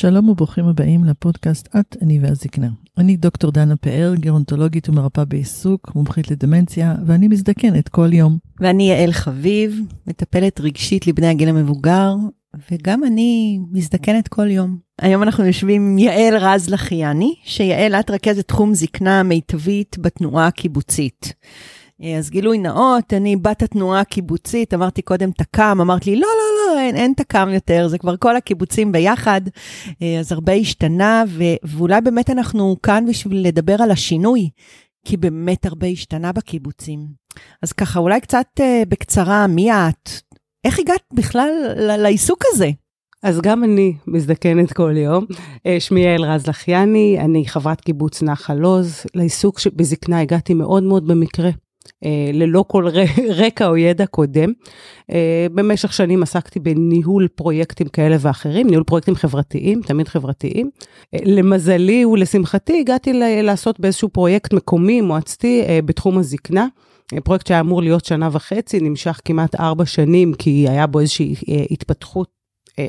שלום וברוכים הבאים לפודקאסט את, אני והזקנה. אני דוקטור דנה פאר, גרונטולוגית ומרפאה בעיסוק, מומחית לדמנציה, ואני מזדקנת כל יום. ואני יעל חביב, מטפלת רגשית לבני הגיל המבוגר, וגם אני מזדקנת כל יום. היום אנחנו יושבים עם יעל רז לחיאני, שיעל, את רכזת תחום זקנה מיטבית בתנועה הקיבוצית. אז גילוי נאות, אני בת התנועה הקיבוצית, אמרתי קודם תק"ם, אמרת לי, לא, לא, לא, אין, אין תק"ם יותר, זה כבר כל הקיבוצים ביחד, אז הרבה השתנה, ו- ואולי באמת אנחנו כאן בשביל לדבר על השינוי, כי באמת הרבה השתנה בקיבוצים. אז ככה, אולי קצת בקצרה, מי את? איך הגעת בכלל לעיסוק הזה? אז גם אני מזדקנת כל יום. שמי יעל רז לחיאני, אני חברת קיבוץ נחל עוז. לעיסוק בזקנה הגעתי מאוד מאוד במקרה. ללא כל רקע או ידע קודם. במשך שנים עסקתי בניהול פרויקטים כאלה ואחרים, ניהול פרויקטים חברתיים, תמיד חברתיים. למזלי ולשמחתי הגעתי לעשות באיזשהו פרויקט מקומי, מועצתי, בתחום הזקנה. פרויקט שהיה אמור להיות שנה וחצי, נמשך כמעט ארבע שנים, כי היה בו איזושהי התפתחות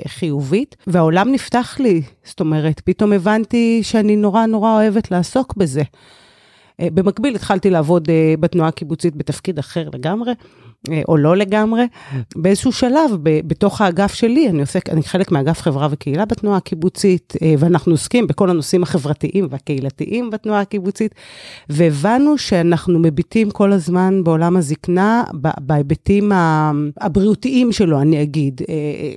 חיובית, והעולם נפתח לי, זאת אומרת, פתאום הבנתי שאני נורא נורא אוהבת לעסוק בזה. במקביל התחלתי לעבוד בתנועה הקיבוצית בתפקיד אחר לגמרי, או לא לגמרי. באיזשהו שלב, בתוך האגף שלי, אני עוסק, אני חלק מאגף חברה וקהילה בתנועה הקיבוצית, ואנחנו עוסקים בכל הנושאים החברתיים והקהילתיים בתנועה הקיבוצית, והבנו שאנחנו מביטים כל הזמן בעולם הזקנה, בהיבטים הבריאותיים שלו, אני אגיד,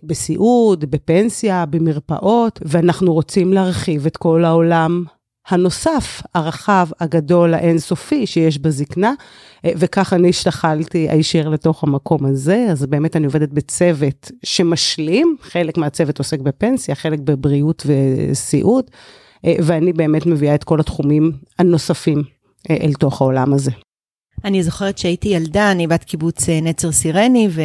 בסיעוד, בפנסיה, במרפאות, ואנחנו רוצים להרחיב את כל העולם. הנוסף, הרחב, הגדול, האינסופי שיש בזקנה, וכך אני השתחלתי הישיר לתוך המקום הזה, אז באמת אני עובדת בצוות שמשלים, חלק מהצוות עוסק בפנסיה, חלק בבריאות וסיעוד, ואני באמת מביאה את כל התחומים הנוספים אל תוך העולם הזה. אני זוכרת שהייתי ילדה, אני בת קיבוץ נצר סירני, ו...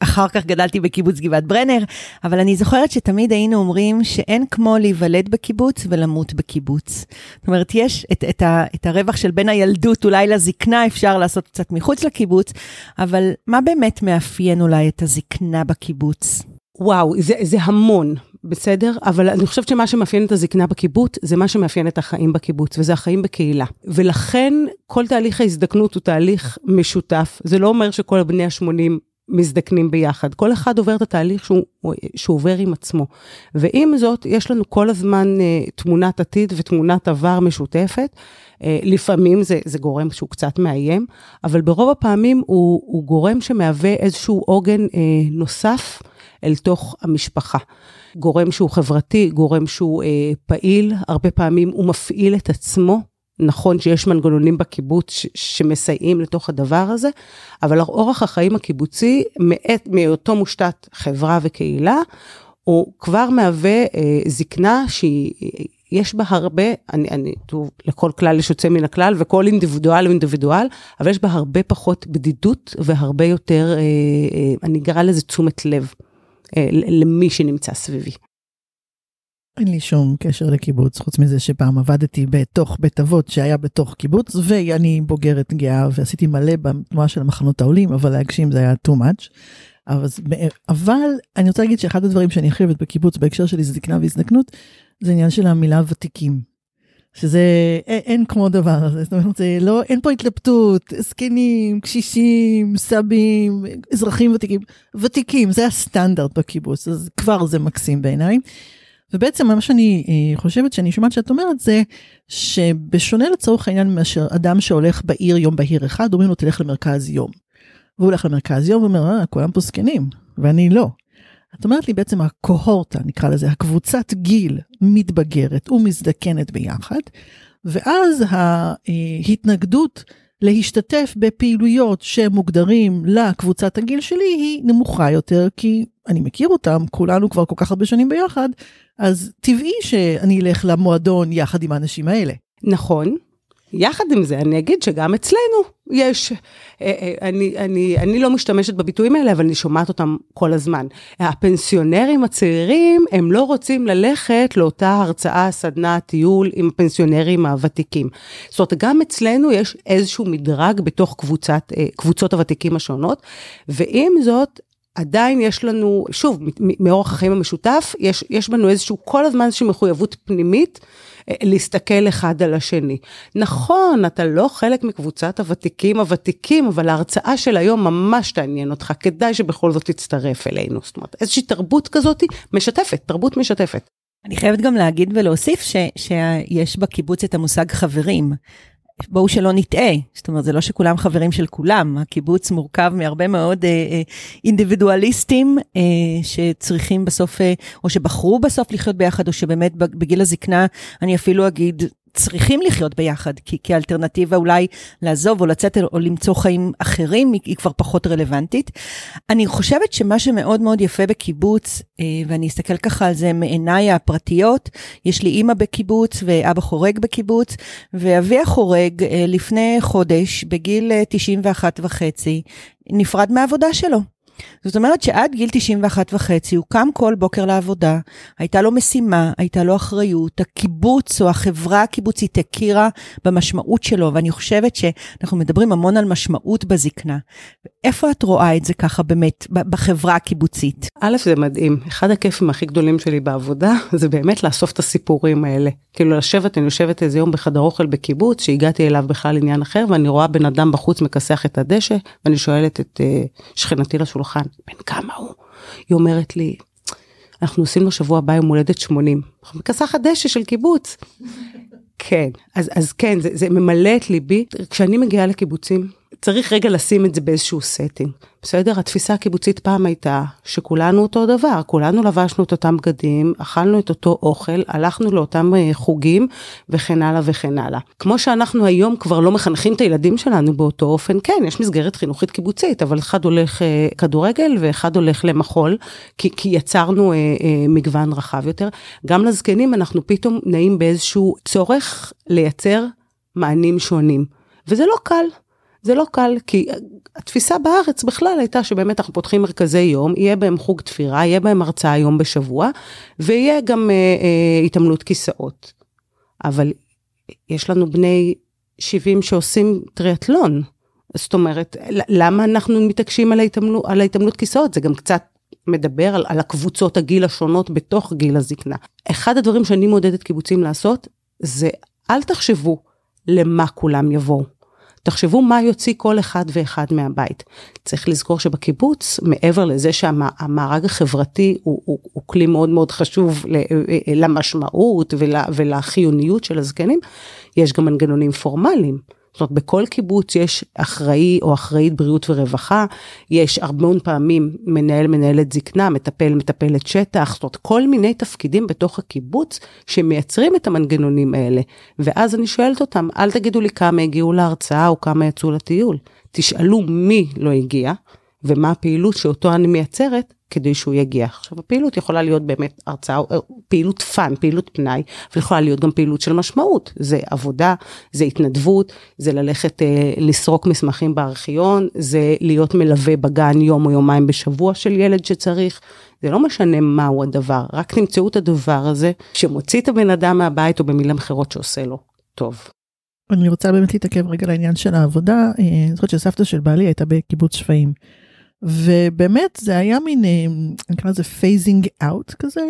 אחר כך גדלתי בקיבוץ גבעת ברנר, אבל אני זוכרת שתמיד היינו אומרים שאין כמו להיוולד בקיבוץ ולמות בקיבוץ. זאת אומרת, יש את, את, ה, את הרווח של בין הילדות אולי לזקנה, אפשר לעשות קצת מחוץ לקיבוץ, אבל מה באמת מאפיין אולי את הזקנה בקיבוץ? וואו, זה, זה המון, בסדר? אבל אני חושבת שמה שמאפיין את הזקנה בקיבוץ, זה מה שמאפיין את החיים בקיבוץ, וזה החיים בקהילה. ולכן, כל תהליך ההזדקנות הוא תהליך משותף. זה לא אומר שכל בני ה-80 מזדקנים ביחד. כל אחד עובר את התהליך שהוא, שהוא עובר עם עצמו. ועם זאת, יש לנו כל הזמן uh, תמונת עתיד ותמונת עבר משותפת. Uh, לפעמים זה, זה גורם שהוא קצת מאיים, אבל ברוב הפעמים הוא, הוא גורם שמהווה איזשהו עוגן uh, נוסף אל תוך המשפחה. גורם שהוא חברתי, גורם שהוא uh, פעיל, הרבה פעמים הוא מפעיל את עצמו. נכון שיש מנגנונים בקיבוץ ש- שמסייעים לתוך הדבר הזה, אבל אורח החיים הקיבוצי, מאת, מאותו מושתת חברה וקהילה, הוא כבר מהווה אה, זקנה שיש בה הרבה, אני, אני, טוב, לכל כלל יש יוצא מן הכלל, וכל אינדיבידואל הוא אינדיבידואל, אבל יש בה הרבה פחות בדידות והרבה יותר, אה, אה, אני אקרא לזה תשומת לב אה, למי שנמצא סביבי. אין לי שום קשר לקיבוץ, חוץ מזה שפעם עבדתי בתוך בית אבות שהיה בתוך קיבוץ, ואני בוגרת גאה ועשיתי מלא בתנועה של המחנות העולים, אבל להגשים זה היה too much. אבל, אבל אני רוצה להגיד שאחד הדברים שאני הכי אוהבת בקיבוץ בהקשר של זקנה והזדקנות, זה עניין של המילה ותיקים. שזה אין, אין כמו דבר הזה, זאת אומרת, זה לא, אין פה התלבטות, זקנים, קשישים, סבים, אזרחים ותיקים, ותיקים, זה הסטנדרט בקיבוץ, אז כבר זה מקסים בעיניי. ובעצם מה שאני חושבת שאני שומעת שאת אומרת זה שבשונה לצורך העניין מאשר אדם שהולך בעיר יום בהיר אחד אומרים לו תלך למרכז יום. והוא הולך למרכז יום ואומר אה כולם פה זקנים ואני לא. את אומרת לי בעצם הקוהורטה נקרא לזה הקבוצת גיל מתבגרת ומזדקנת ביחד ואז ההתנגדות להשתתף בפעילויות שמוגדרים לקבוצת הגיל שלי היא נמוכה יותר כי אני מכיר אותם כולנו כבר כל כך הרבה שנים ביחד אז טבעי שאני אלך למועדון יחד עם האנשים האלה. נכון, יחד עם זה, אני אגיד שגם אצלנו יש, אה, אה, אני, אני, אני לא משתמשת בביטויים האלה, אבל אני שומעת אותם כל הזמן. הפנסיונרים הצעירים, הם לא רוצים ללכת לאותה הרצאה, סדנה, טיול עם הפנסיונרים הוותיקים. זאת אומרת, גם אצלנו יש איזשהו מדרג בתוך קבוצת, אה, קבוצות הוותיקים השונות, ועם זאת, עדיין יש לנו, שוב, מאורח החיים המשותף, יש, יש בנו איזשהו, כל הזמן איזושהי מחויבות פנימית. להסתכל אחד על השני. נכון, אתה לא חלק מקבוצת הוותיקים הוותיקים, אבל ההרצאה של היום ממש תעניין אותך, כדאי שבכל זאת תצטרף אלינו. זאת אומרת, איזושהי תרבות כזאת משתפת, תרבות משתפת. אני חייבת גם להגיד ולהוסיף ש, שיש בקיבוץ את המושג חברים. בואו שלא נטעה, זאת אומרת, זה לא שכולם חברים של כולם, הקיבוץ מורכב מהרבה מאוד אה, אה, אינדיבידואליסטים אה, שצריכים בסוף, אה, או שבחרו בסוף לחיות ביחד, או שבאמת בגיל הזקנה, אני אפילו אגיד, צריכים לחיות ביחד, כי כאלטרנטיבה אולי לעזוב או לצאת או למצוא חיים אחרים, היא, כבר פחות רלוונטית. אני חושבת שמה שמאוד מאוד יפה בקיבוץ, אה, ואני אסתכל ככה על זה מעיניי הפרטיות, יש לי אימא בקיבוץ ואבא חורג בקיבוץ, ואבי החורג אה, לפני חודש, בגיל 91 אה, וחצי, נפרד מהעבודה שלו. זאת אומרת שעד גיל 91 וחצי הוא קם כל בוקר לעבודה, הייתה לו משימה, הייתה לו אחריות, הקיבוץ או החברה הקיבוצית הכירה במשמעות שלו, ואני חושבת שאנחנו מדברים המון על משמעות בזקנה. איפה את רואה את זה ככה באמת בחברה הקיבוצית? א', זה מדהים. אחד הכיפים הכי גדולים שלי בעבודה זה באמת לאסוף את הסיפורים האלה. כאילו לשבת, אני יושבת איזה יום בחדר אוכל בקיבוץ, שהגעתי אליו בכלל עניין אחר, ואני רואה בן אדם בחוץ מכסח את הדשא, ואני שואלת את uh, שכנתי לשולחן, בן כמה הוא? היא אומרת לי, אנחנו עושים לו שבוע הבא יום הולדת 80. אנחנו מכסחת דשא של קיבוץ. כן, אז, אז כן, זה, זה ממלא את ליבי. כשאני מגיעה לקיבוצים, צריך רגע לשים את זה באיזשהו setting. בסדר? התפיסה הקיבוצית פעם הייתה שכולנו אותו דבר, כולנו לבשנו את אותם בגדים, אכלנו את אותו אוכל, הלכנו לאותם אה, חוגים וכן הלאה וכן הלאה. כמו שאנחנו היום כבר לא מחנכים את הילדים שלנו באותו אופן, כן, יש מסגרת חינוכית קיבוצית, אבל אחד הולך אה, כדורגל ואחד הולך למחול, כי, כי יצרנו אה, אה, מגוון רחב יותר. גם לזקנים אנחנו פתאום נעים באיזשהו צורך לייצר מענים שונים, וזה לא קל. זה לא קל, כי התפיסה בארץ בכלל הייתה שבאמת אנחנו פותחים מרכזי יום, יהיה בהם חוג תפירה, יהיה בהם הרצאה יום בשבוע, ויהיה גם אה, אה, התעמלות כיסאות. אבל יש לנו בני 70 שעושים טריאטלון. זאת אומרת, למה אנחנו מתעקשים על ההתעמלות, על ההתעמלות כיסאות? זה גם קצת מדבר על, על הקבוצות הגיל השונות בתוך גיל הזקנה. אחד הדברים שאני מעודדת קיבוצים לעשות, זה אל תחשבו למה כולם יבואו. תחשבו מה יוציא כל אחד ואחד מהבית. צריך לזכור שבקיבוץ, מעבר לזה שהמארג החברתי הוא, הוא, הוא כלי מאוד מאוד חשוב למשמעות ולחיוניות של הזקנים, יש גם מנגנונים פורמליים. זאת אומרת, בכל קיבוץ יש אחראי או אחראית בריאות ורווחה, יש הרבה פעמים מנהל, מנהלת זקנה, מטפל, מטפלת שטח, זאת אומרת, כל מיני תפקידים בתוך הקיבוץ שמייצרים את המנגנונים האלה. ואז אני שואלת אותם, אל תגידו לי כמה הגיעו להרצאה או כמה יצאו לטיול. תשאלו מי לא הגיע ומה הפעילות שאותו אני מייצרת כדי שהוא יגיע. עכשיו הפעילות יכולה להיות באמת הרצאה, פעילות פאן, פעילות פנאי, אבל יכולה להיות גם פעילות של משמעות. זה עבודה, זה התנדבות, זה ללכת אה, לסרוק מסמכים בארכיון, זה להיות מלווה בגן יום או יומיים בשבוע של ילד שצריך. זה לא משנה מהו הדבר, רק תמצאו את הדבר הזה שמוציא את הבן אדם מהבית או במילים אחרות שעושה לו טוב. אני רוצה באמת להתעכב רגע לעניין של העבודה. אה, אני זוכרת שסבתא של בעלי הייתה בקיבוץ שפיים. ובאמת זה היה מין, אה, נקרא לזה phasing out כזה,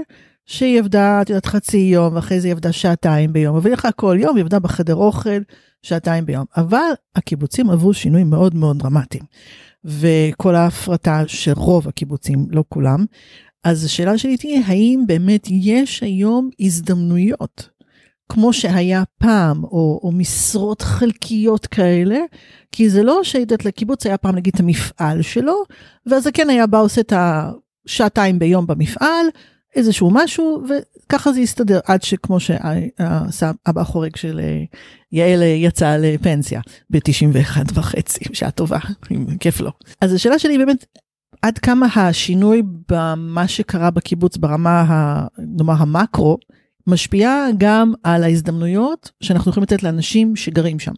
שהיא עבדה, את יודעת, חצי יום, ואחרי זה היא עבדה שעתיים ביום, אבל הלכה כל יום היא עבדה בחדר אוכל שעתיים ביום. אבל הקיבוצים עברו שינויים מאוד מאוד דרמטיים. וכל ההפרטה של רוב הקיבוצים, לא כולם. אז השאלה שלי תהיה, האם באמת יש היום הזדמנויות כמו שהיה פעם, או, או משרות חלקיות כאלה, כי זה לא שהיית לקיבוץ היה פעם נגיד את המפעל שלו, זה כן היה בא עושה את השעתיים ביום במפעל, איזשהו משהו, וככה זה הסתדר, עד שכמו שאבא החורג של אה, יעל אה, יצא לפנסיה ב-91 וחצי, שעה טובה, כיף לו. אז השאלה שלי באמת, עד כמה השינוי במה שקרה בקיבוץ ברמה, נאמר המקרו, משפיעה גם על ההזדמנויות שאנחנו יכולים לתת לאנשים שגרים שם.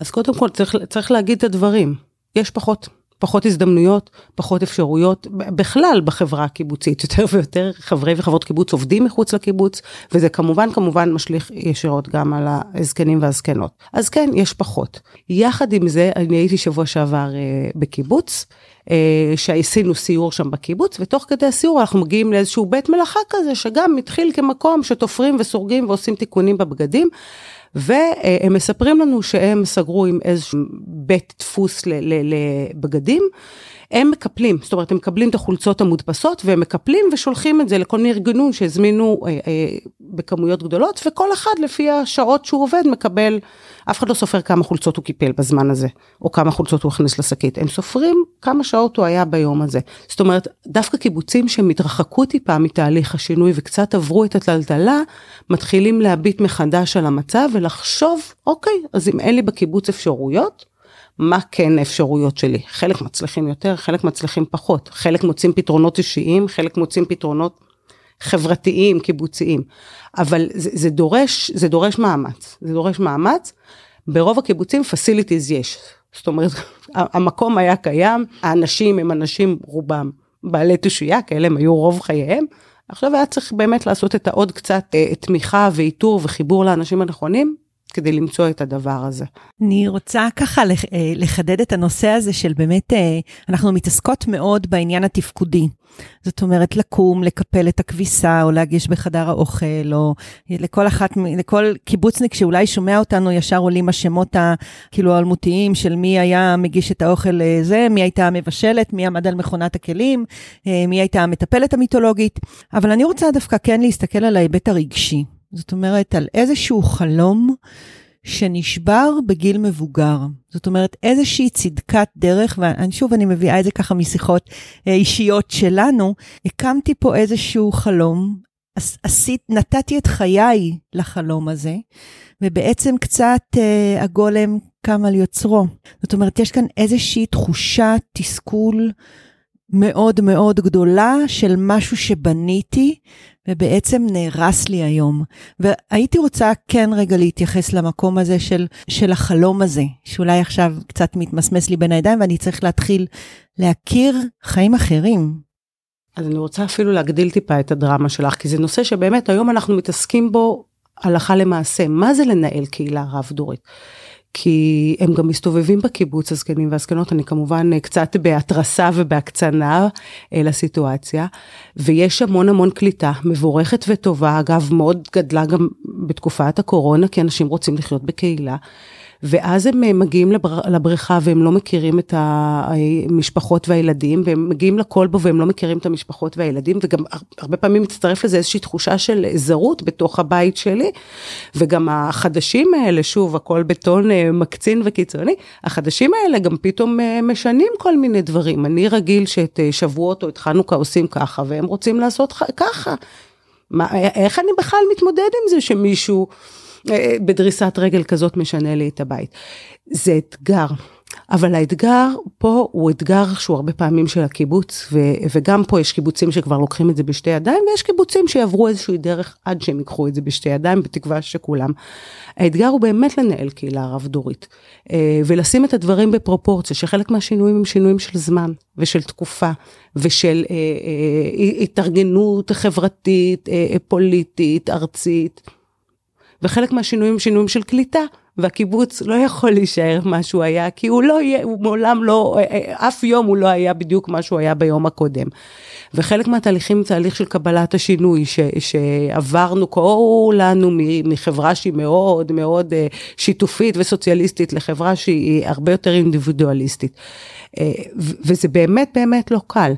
אז קודם כל צריך, צריך להגיד את הדברים. יש פחות, פחות הזדמנויות, פחות אפשרויות, בכלל בחברה הקיבוצית, יותר ויותר חברי וחברות קיבוץ עובדים מחוץ לקיבוץ, וזה כמובן כמובן משליך ישירות גם על הזקנים והזקנות. אז כן, יש פחות. יחד עם זה, אני הייתי שבוע שעבר אה, בקיבוץ, שעשינו סיור שם בקיבוץ, ותוך כדי הסיור אנחנו מגיעים לאיזשהו בית מלאכה כזה, שגם התחיל כמקום שתופרים וסורגים ועושים תיקונים בבגדים. והם מספרים לנו שהם סגרו עם איזשהו בית דפוס לבגדים. הם מקפלים, זאת אומרת, הם מקבלים את החולצות המודפסות והם מקפלים ושולחים את זה לכל מיני ארגונים שהזמינו אה, אה, בכמויות גדולות, וכל אחד לפי השעות שהוא עובד מקבל, אף אחד לא סופר כמה חולצות הוא קיפל בזמן הזה, או כמה חולצות הוא הכניס לשקית, הם סופרים כמה שעות הוא היה ביום הזה. זאת אומרת, דווקא קיבוצים שהם התרחקו טיפה מתהליך השינוי וקצת עברו את הטלטלה, מתחילים להביט מחדש על המצב ולחשוב, אוקיי, אז אם אין לי בקיבוץ אפשרויות, מה כן האפשרויות שלי. חלק מצליחים יותר, חלק מצליחים פחות. חלק מוצאים פתרונות אישיים, חלק מוצאים פתרונות חברתיים, קיבוציים. אבל זה, זה, דורש, זה דורש מאמץ. זה דורש מאמץ. ברוב הקיבוצים facilities יש. זאת אומרת, המקום היה קיים, האנשים הם אנשים רובם בעלי תושייה, כאלה הם היו רוב חייהם. עכשיו היה צריך באמת לעשות את העוד קצת אה, תמיכה ואיתור וחיבור לאנשים הנכונים, כדי למצוא את הדבר הזה. אני רוצה ככה אה, לחדד את הנושא הזה של באמת, אה, אנחנו מתעסקות מאוד בעניין התפקודי. זאת אומרת, לקום, לקפל את הכביסה, או להגיש בחדר האוכל, או לכל אחת, לכל קיבוצניק שאולי שומע אותנו, ישר עולים השמות הכאילו האלמותיים של מי היה מגיש את האוכל אה, מי הייתה המבשלת, מי עמד על מכונת הכלים, מי הייתה המטפלת המיתולוגית. אבל אני רוצה דווקא כן להסתכל על ההיבט הרגשי. זאת אומרת, על איזשהו חלום שנשבר בגיל מבוגר. זאת אומרת, איזושהי צדקת דרך, ושוב, אני מביאה את זה ככה משיחות אה, אישיות שלנו, הקמתי פה איזשהו חלום, עשית, נתתי את חיי לחלום הזה, ובעצם קצת אה, הגולם קם על יוצרו. זאת אומרת, יש כאן איזושהי תחושת תסכול מאוד מאוד גדולה של משהו שבניתי, ובעצם נהרס לי היום. והייתי רוצה כן רגע להתייחס למקום הזה של, של החלום הזה, שאולי עכשיו קצת מתמסמס לי בין הידיים ואני צריך להתחיל להכיר חיים אחרים. אז אני רוצה אפילו להגדיל טיפה את הדרמה שלך, כי זה נושא שבאמת היום אנחנו מתעסקים בו הלכה למעשה. מה זה לנהל קהילה רב-דורית? כי הם גם מסתובבים בקיבוץ הזקנים והזקנות, אני כמובן אה, קצת בהתרסה ובהקצנה אה, לסיטואציה, ויש המון המון קליטה מבורכת וטובה, אגב מאוד גדלה גם בתקופת הקורונה, כי אנשים רוצים לחיות בקהילה. ואז הם אה, מגיעים לבר, לבריכה והם לא מכירים את המשפחות והילדים, והם מגיעים לכלבו והם לא מכירים את המשפחות והילדים, וגם הרבה פעמים מצטרף לזה איזושהי תחושה של זרות בתוך הבית שלי, וגם החדשים האלה, שוב, הכל בטון אה, מקצין וקיצוני, החדשים האלה גם פתאום אה, משנים כל מיני דברים. אני רגיל שאת שבועות או את חנוכה עושים ככה, והם רוצים לעשות ככה. מה, איך אני בכלל מתמודד עם זה שמישהו... אה, בדריסת רגל כזאת משנה לי את הבית. זה אתגר. אבל האתגר פה הוא אתגר שהוא הרבה פעמים של הקיבוץ, ו, וגם פה יש קיבוצים שכבר לוקחים את זה בשתי ידיים, ויש קיבוצים שיעברו איזושהי דרך עד שהם ייקחו את זה בשתי ידיים, בתקווה שכולם. האתגר הוא באמת לנהל קהילה רב-דורית, אה, ולשים את הדברים בפרופורציה, שחלק מהשינויים הם שינויים של זמן, ושל תקופה, ושל אה, אה, התארגנות חברתית, אה, פוליטית, ארצית. וחלק מהשינויים שינויים של קליטה, והקיבוץ לא יכול להישאר מה שהוא היה, כי הוא לא יהיה, הוא מעולם לא, אה, אה, אף יום הוא לא היה בדיוק מה שהוא היה ביום הקודם. וחלק מהתהליכים תהליך של קבלת השינוי, ש, שעברנו כולנו מחברה שהיא מאוד מאוד אה, שיתופית וסוציאליסטית לחברה שהיא הרבה יותר אינדיבידואליסטית. וזה באמת באמת לא קל.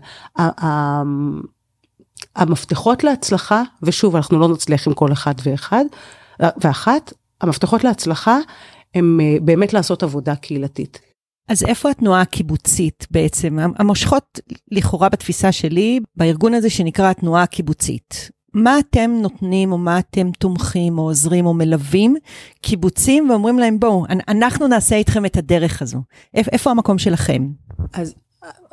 המפתחות להצלחה, ושוב, אנחנו לא נצליח עם כל אחד ואחד, ואחת, המפתחות להצלחה הם אה, באמת לעשות עבודה קהילתית. אז איפה התנועה הקיבוצית בעצם? המושכות לכאורה בתפיסה שלי, בארגון הזה שנקרא התנועה הקיבוצית. מה אתם נותנים או מה אתם תומכים או עוזרים או מלווים קיבוצים ואומרים להם בואו, אנחנו נעשה איתכם את הדרך הזו. איפה המקום שלכם? אז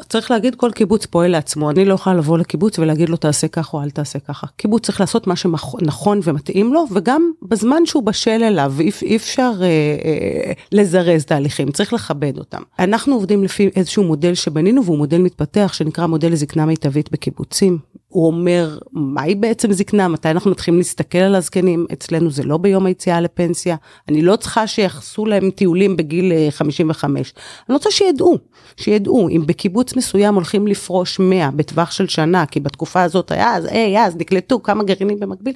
צריך להגיד, כל קיבוץ פועל לעצמו. אני לא יכולה לבוא לקיבוץ ולהגיד לו, תעשה ככה או אל תעשה ככה. קיבוץ צריך לעשות מה שנכון ומתאים לו, וגם בזמן שהוא בשל אליו, אי, אי אפשר אה, אה, לזרז תהליכים, צריך לכבד אותם. אנחנו עובדים לפי איזשהו מודל שבנינו, והוא מודל מתפתח, שנקרא מודל לזקנה מיטבית בקיבוצים. הוא אומר, מהי בעצם זקנה? מתי אנחנו מתחילים להסתכל על הזקנים? אצלנו זה לא ביום היציאה לפנסיה. אני לא צריכה שיחסו להם טיולים בגיל 55. אה, אני רוצה שידעו, שידעו, אם בקיבוץ מסוים הולכים לפרוש 100 בטווח של שנה, כי בתקופה הזאת היה, אז היי, אז נקלטו כמה גרעינים במקביל,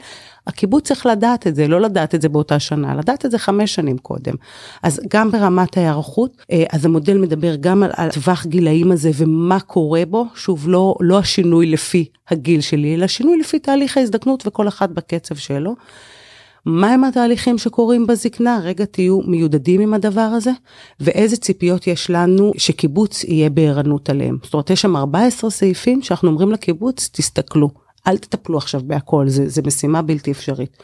הקיבוץ צריך לדעת את זה, לא לדעת את זה באותה שנה, לדעת את זה חמש שנים קודם. אז גם ברמת ההיערכות, אה, אז המודל מדבר גם על, על טווח גילאים הזה ומה קורה בו, שוב, לא, לא השינוי לפי הגיל שלי, אלא שינוי לפי תהליך ההזדקנות וכל אחד בקצב שלו. מהם התהליכים שקורים בזקנה? רגע תהיו מיודדים עם הדבר הזה, ואיזה ציפיות יש לנו שקיבוץ יהיה בערנות עליהם. זאת אומרת, יש שם 14 סעיפים שאנחנו אומרים לקיבוץ, תסתכלו. אל תטפלו עכשיו בהכל, זה, זה משימה בלתי אפשרית.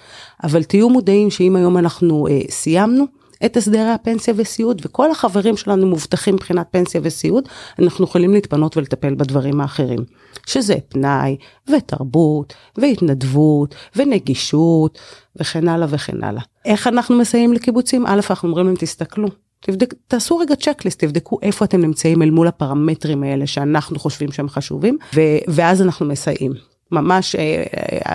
אבל תהיו מודעים שאם היום אנחנו אה, סיימנו את הסדרי הפנסיה וסיעוד, וכל החברים שלנו מובטחים מבחינת פנסיה וסיעוד, אנחנו יכולים להתפנות ולטפל בדברים האחרים. שזה פנאי, ותרבות, והתנדבות, ונגישות, וכן הלאה וכן הלאה. איך אנחנו מסייעים לקיבוצים? א', אנחנו אומרים להם, תסתכלו, תבדק, תעשו רגע צ'קליסט, תבדקו איפה אתם נמצאים אל מול הפרמטרים האלה שאנחנו חושבים שהם חשובים, ו- ואז אנחנו מסייעים. ממש, אה,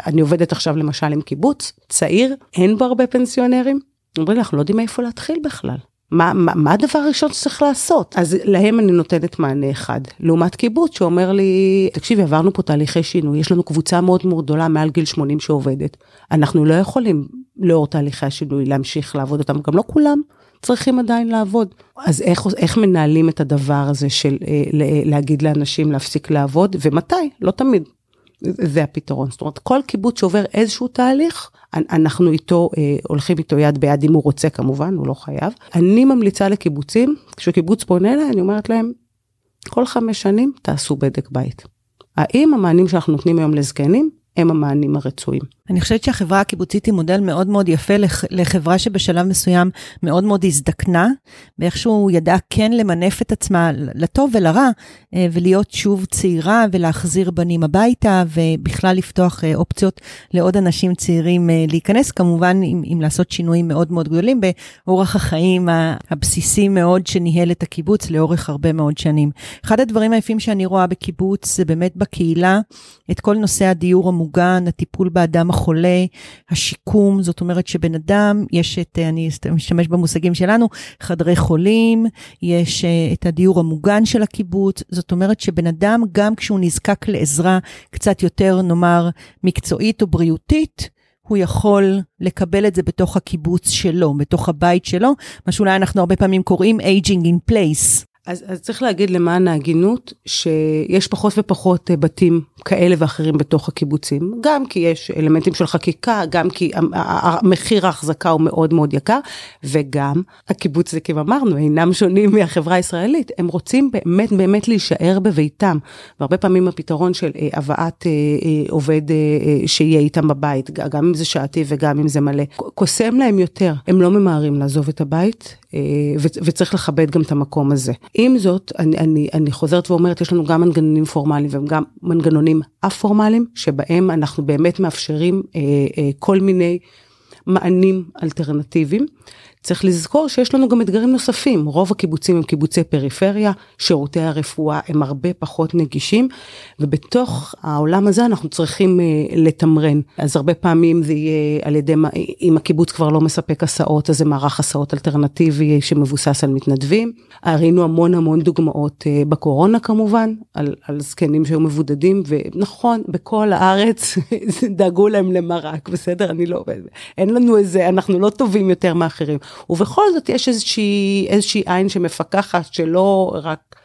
אני עובדת עכשיו למשל עם קיבוץ צעיר, אין בו הרבה פנסיונרים. אומרים לי, אנחנו לא יודעים מאיפה להתחיל בכלל. מה, מה, מה הדבר הראשון שצריך לעשות? אז להם אני נותנת מענה אחד. לעומת קיבוץ שאומר לי, תקשיבי, עברנו פה תהליכי שינוי, יש לנו קבוצה מאוד מאוד גדולה מעל גיל 80 שעובדת. אנחנו לא יכולים לאור תהליכי השינוי להמשיך לעבוד אותם, גם לא כולם צריכים עדיין לעבוד. אז איך, איך מנהלים את הדבר הזה של אה, להגיד לאנשים להפסיק לעבוד, ומתי? לא תמיד. זה הפתרון. זאת אומרת, כל קיבוץ שעובר איזשהו תהליך, אנחנו איתו, אה, הולכים איתו יד ביד, אם הוא רוצה כמובן, הוא לא חייב. אני ממליצה לקיבוצים, כשקיבוץ פונה אליי, אני אומרת להם, כל חמש שנים תעשו בדק בית. האם המענים שאנחנו נותנים היום לזקנים, הם המענים הרצויים. אני חושבת שהחברה הקיבוצית היא מודל מאוד מאוד יפה לחברה שבשלב מסוים מאוד מאוד הזדקנה, ואיכשהו ידעה כן למנף את עצמה לטוב ולרע, אה, ולהיות שוב צעירה ולהחזיר בנים הביתה, ובכלל לפתוח אה, אופציות לעוד אנשים צעירים אה, להיכנס, כמובן עם, עם לעשות שינויים מאוד מאוד גדולים באורח החיים הבסיסי מאוד שניהל את הקיבוץ לאורך הרבה מאוד שנים. אחד הדברים היפים שאני רואה בקיבוץ זה באמת בקהילה, את כל נושא הדיור המוגן, הטיפול באדם החולה, השיקום, זאת אומרת שבן אדם, יש את, אני משתמש במושגים שלנו, חדרי חולים, יש אה, את הדיור המוגן של הקיבוץ, זאת אומרת שבן אדם, גם כשהוא נזקק לעזרה קצת יותר, נאמר, מקצועית או בריאותית, הוא יכול לקבל את זה בתוך הקיבוץ שלו, בתוך הבית שלו, מה שאולי אנחנו הרבה פעמים קוראים aging in place. אז, אז צריך להגיד למען ההגינות, שיש פחות ופחות אה, בתים כאלה ואחרים בתוך הקיבוצים, גם כי יש אלמנטים של חקיקה, גם כי מחיר ההחזקה הוא מאוד מאוד יקר, וגם הקיבוצניקים אמרנו, אינם שונים מהחברה הישראלית, הם רוצים באמת באמת להישאר בביתם, והרבה פעמים הפתרון של אה, הבאת אה, אה, עובד אה, אה, שיהיה איתם בבית, גם אם זה שעתי וגם אם זה מלא, קוסם להם יותר, הם לא ממהרים לעזוב את הבית, אה, וצריך לכבד גם את המקום הזה. עם זאת, אני, אני, אני חוזרת ואומרת, יש לנו גם מנגנונים פורמליים וגם מנגנונים א-פורמליים, שבהם אנחנו באמת מאפשרים אה, אה, כל מיני מענים אלטרנטיביים. צריך לזכור שיש לנו גם אתגרים נוספים, רוב הקיבוצים הם קיבוצי פריפריה, שירותי הרפואה הם הרבה פחות נגישים, ובתוך העולם הזה אנחנו צריכים uh, לתמרן. אז הרבה פעמים זה יהיה על ידי, אם הקיבוץ כבר לא מספק הסעות, אז זה מערך הסעות אלטרנטיבי שמבוסס על מתנדבים. ראינו המון המון דוגמאות uh, בקורונה כמובן, על, על זקנים שהיו מבודדים, ונכון, בכל הארץ דאגו להם למרק, בסדר? אני לא, אין לנו איזה, אנחנו לא טובים יותר מאחרים. ובכל זאת יש איזושהי, איזושהי עין שמפקחת שלא רק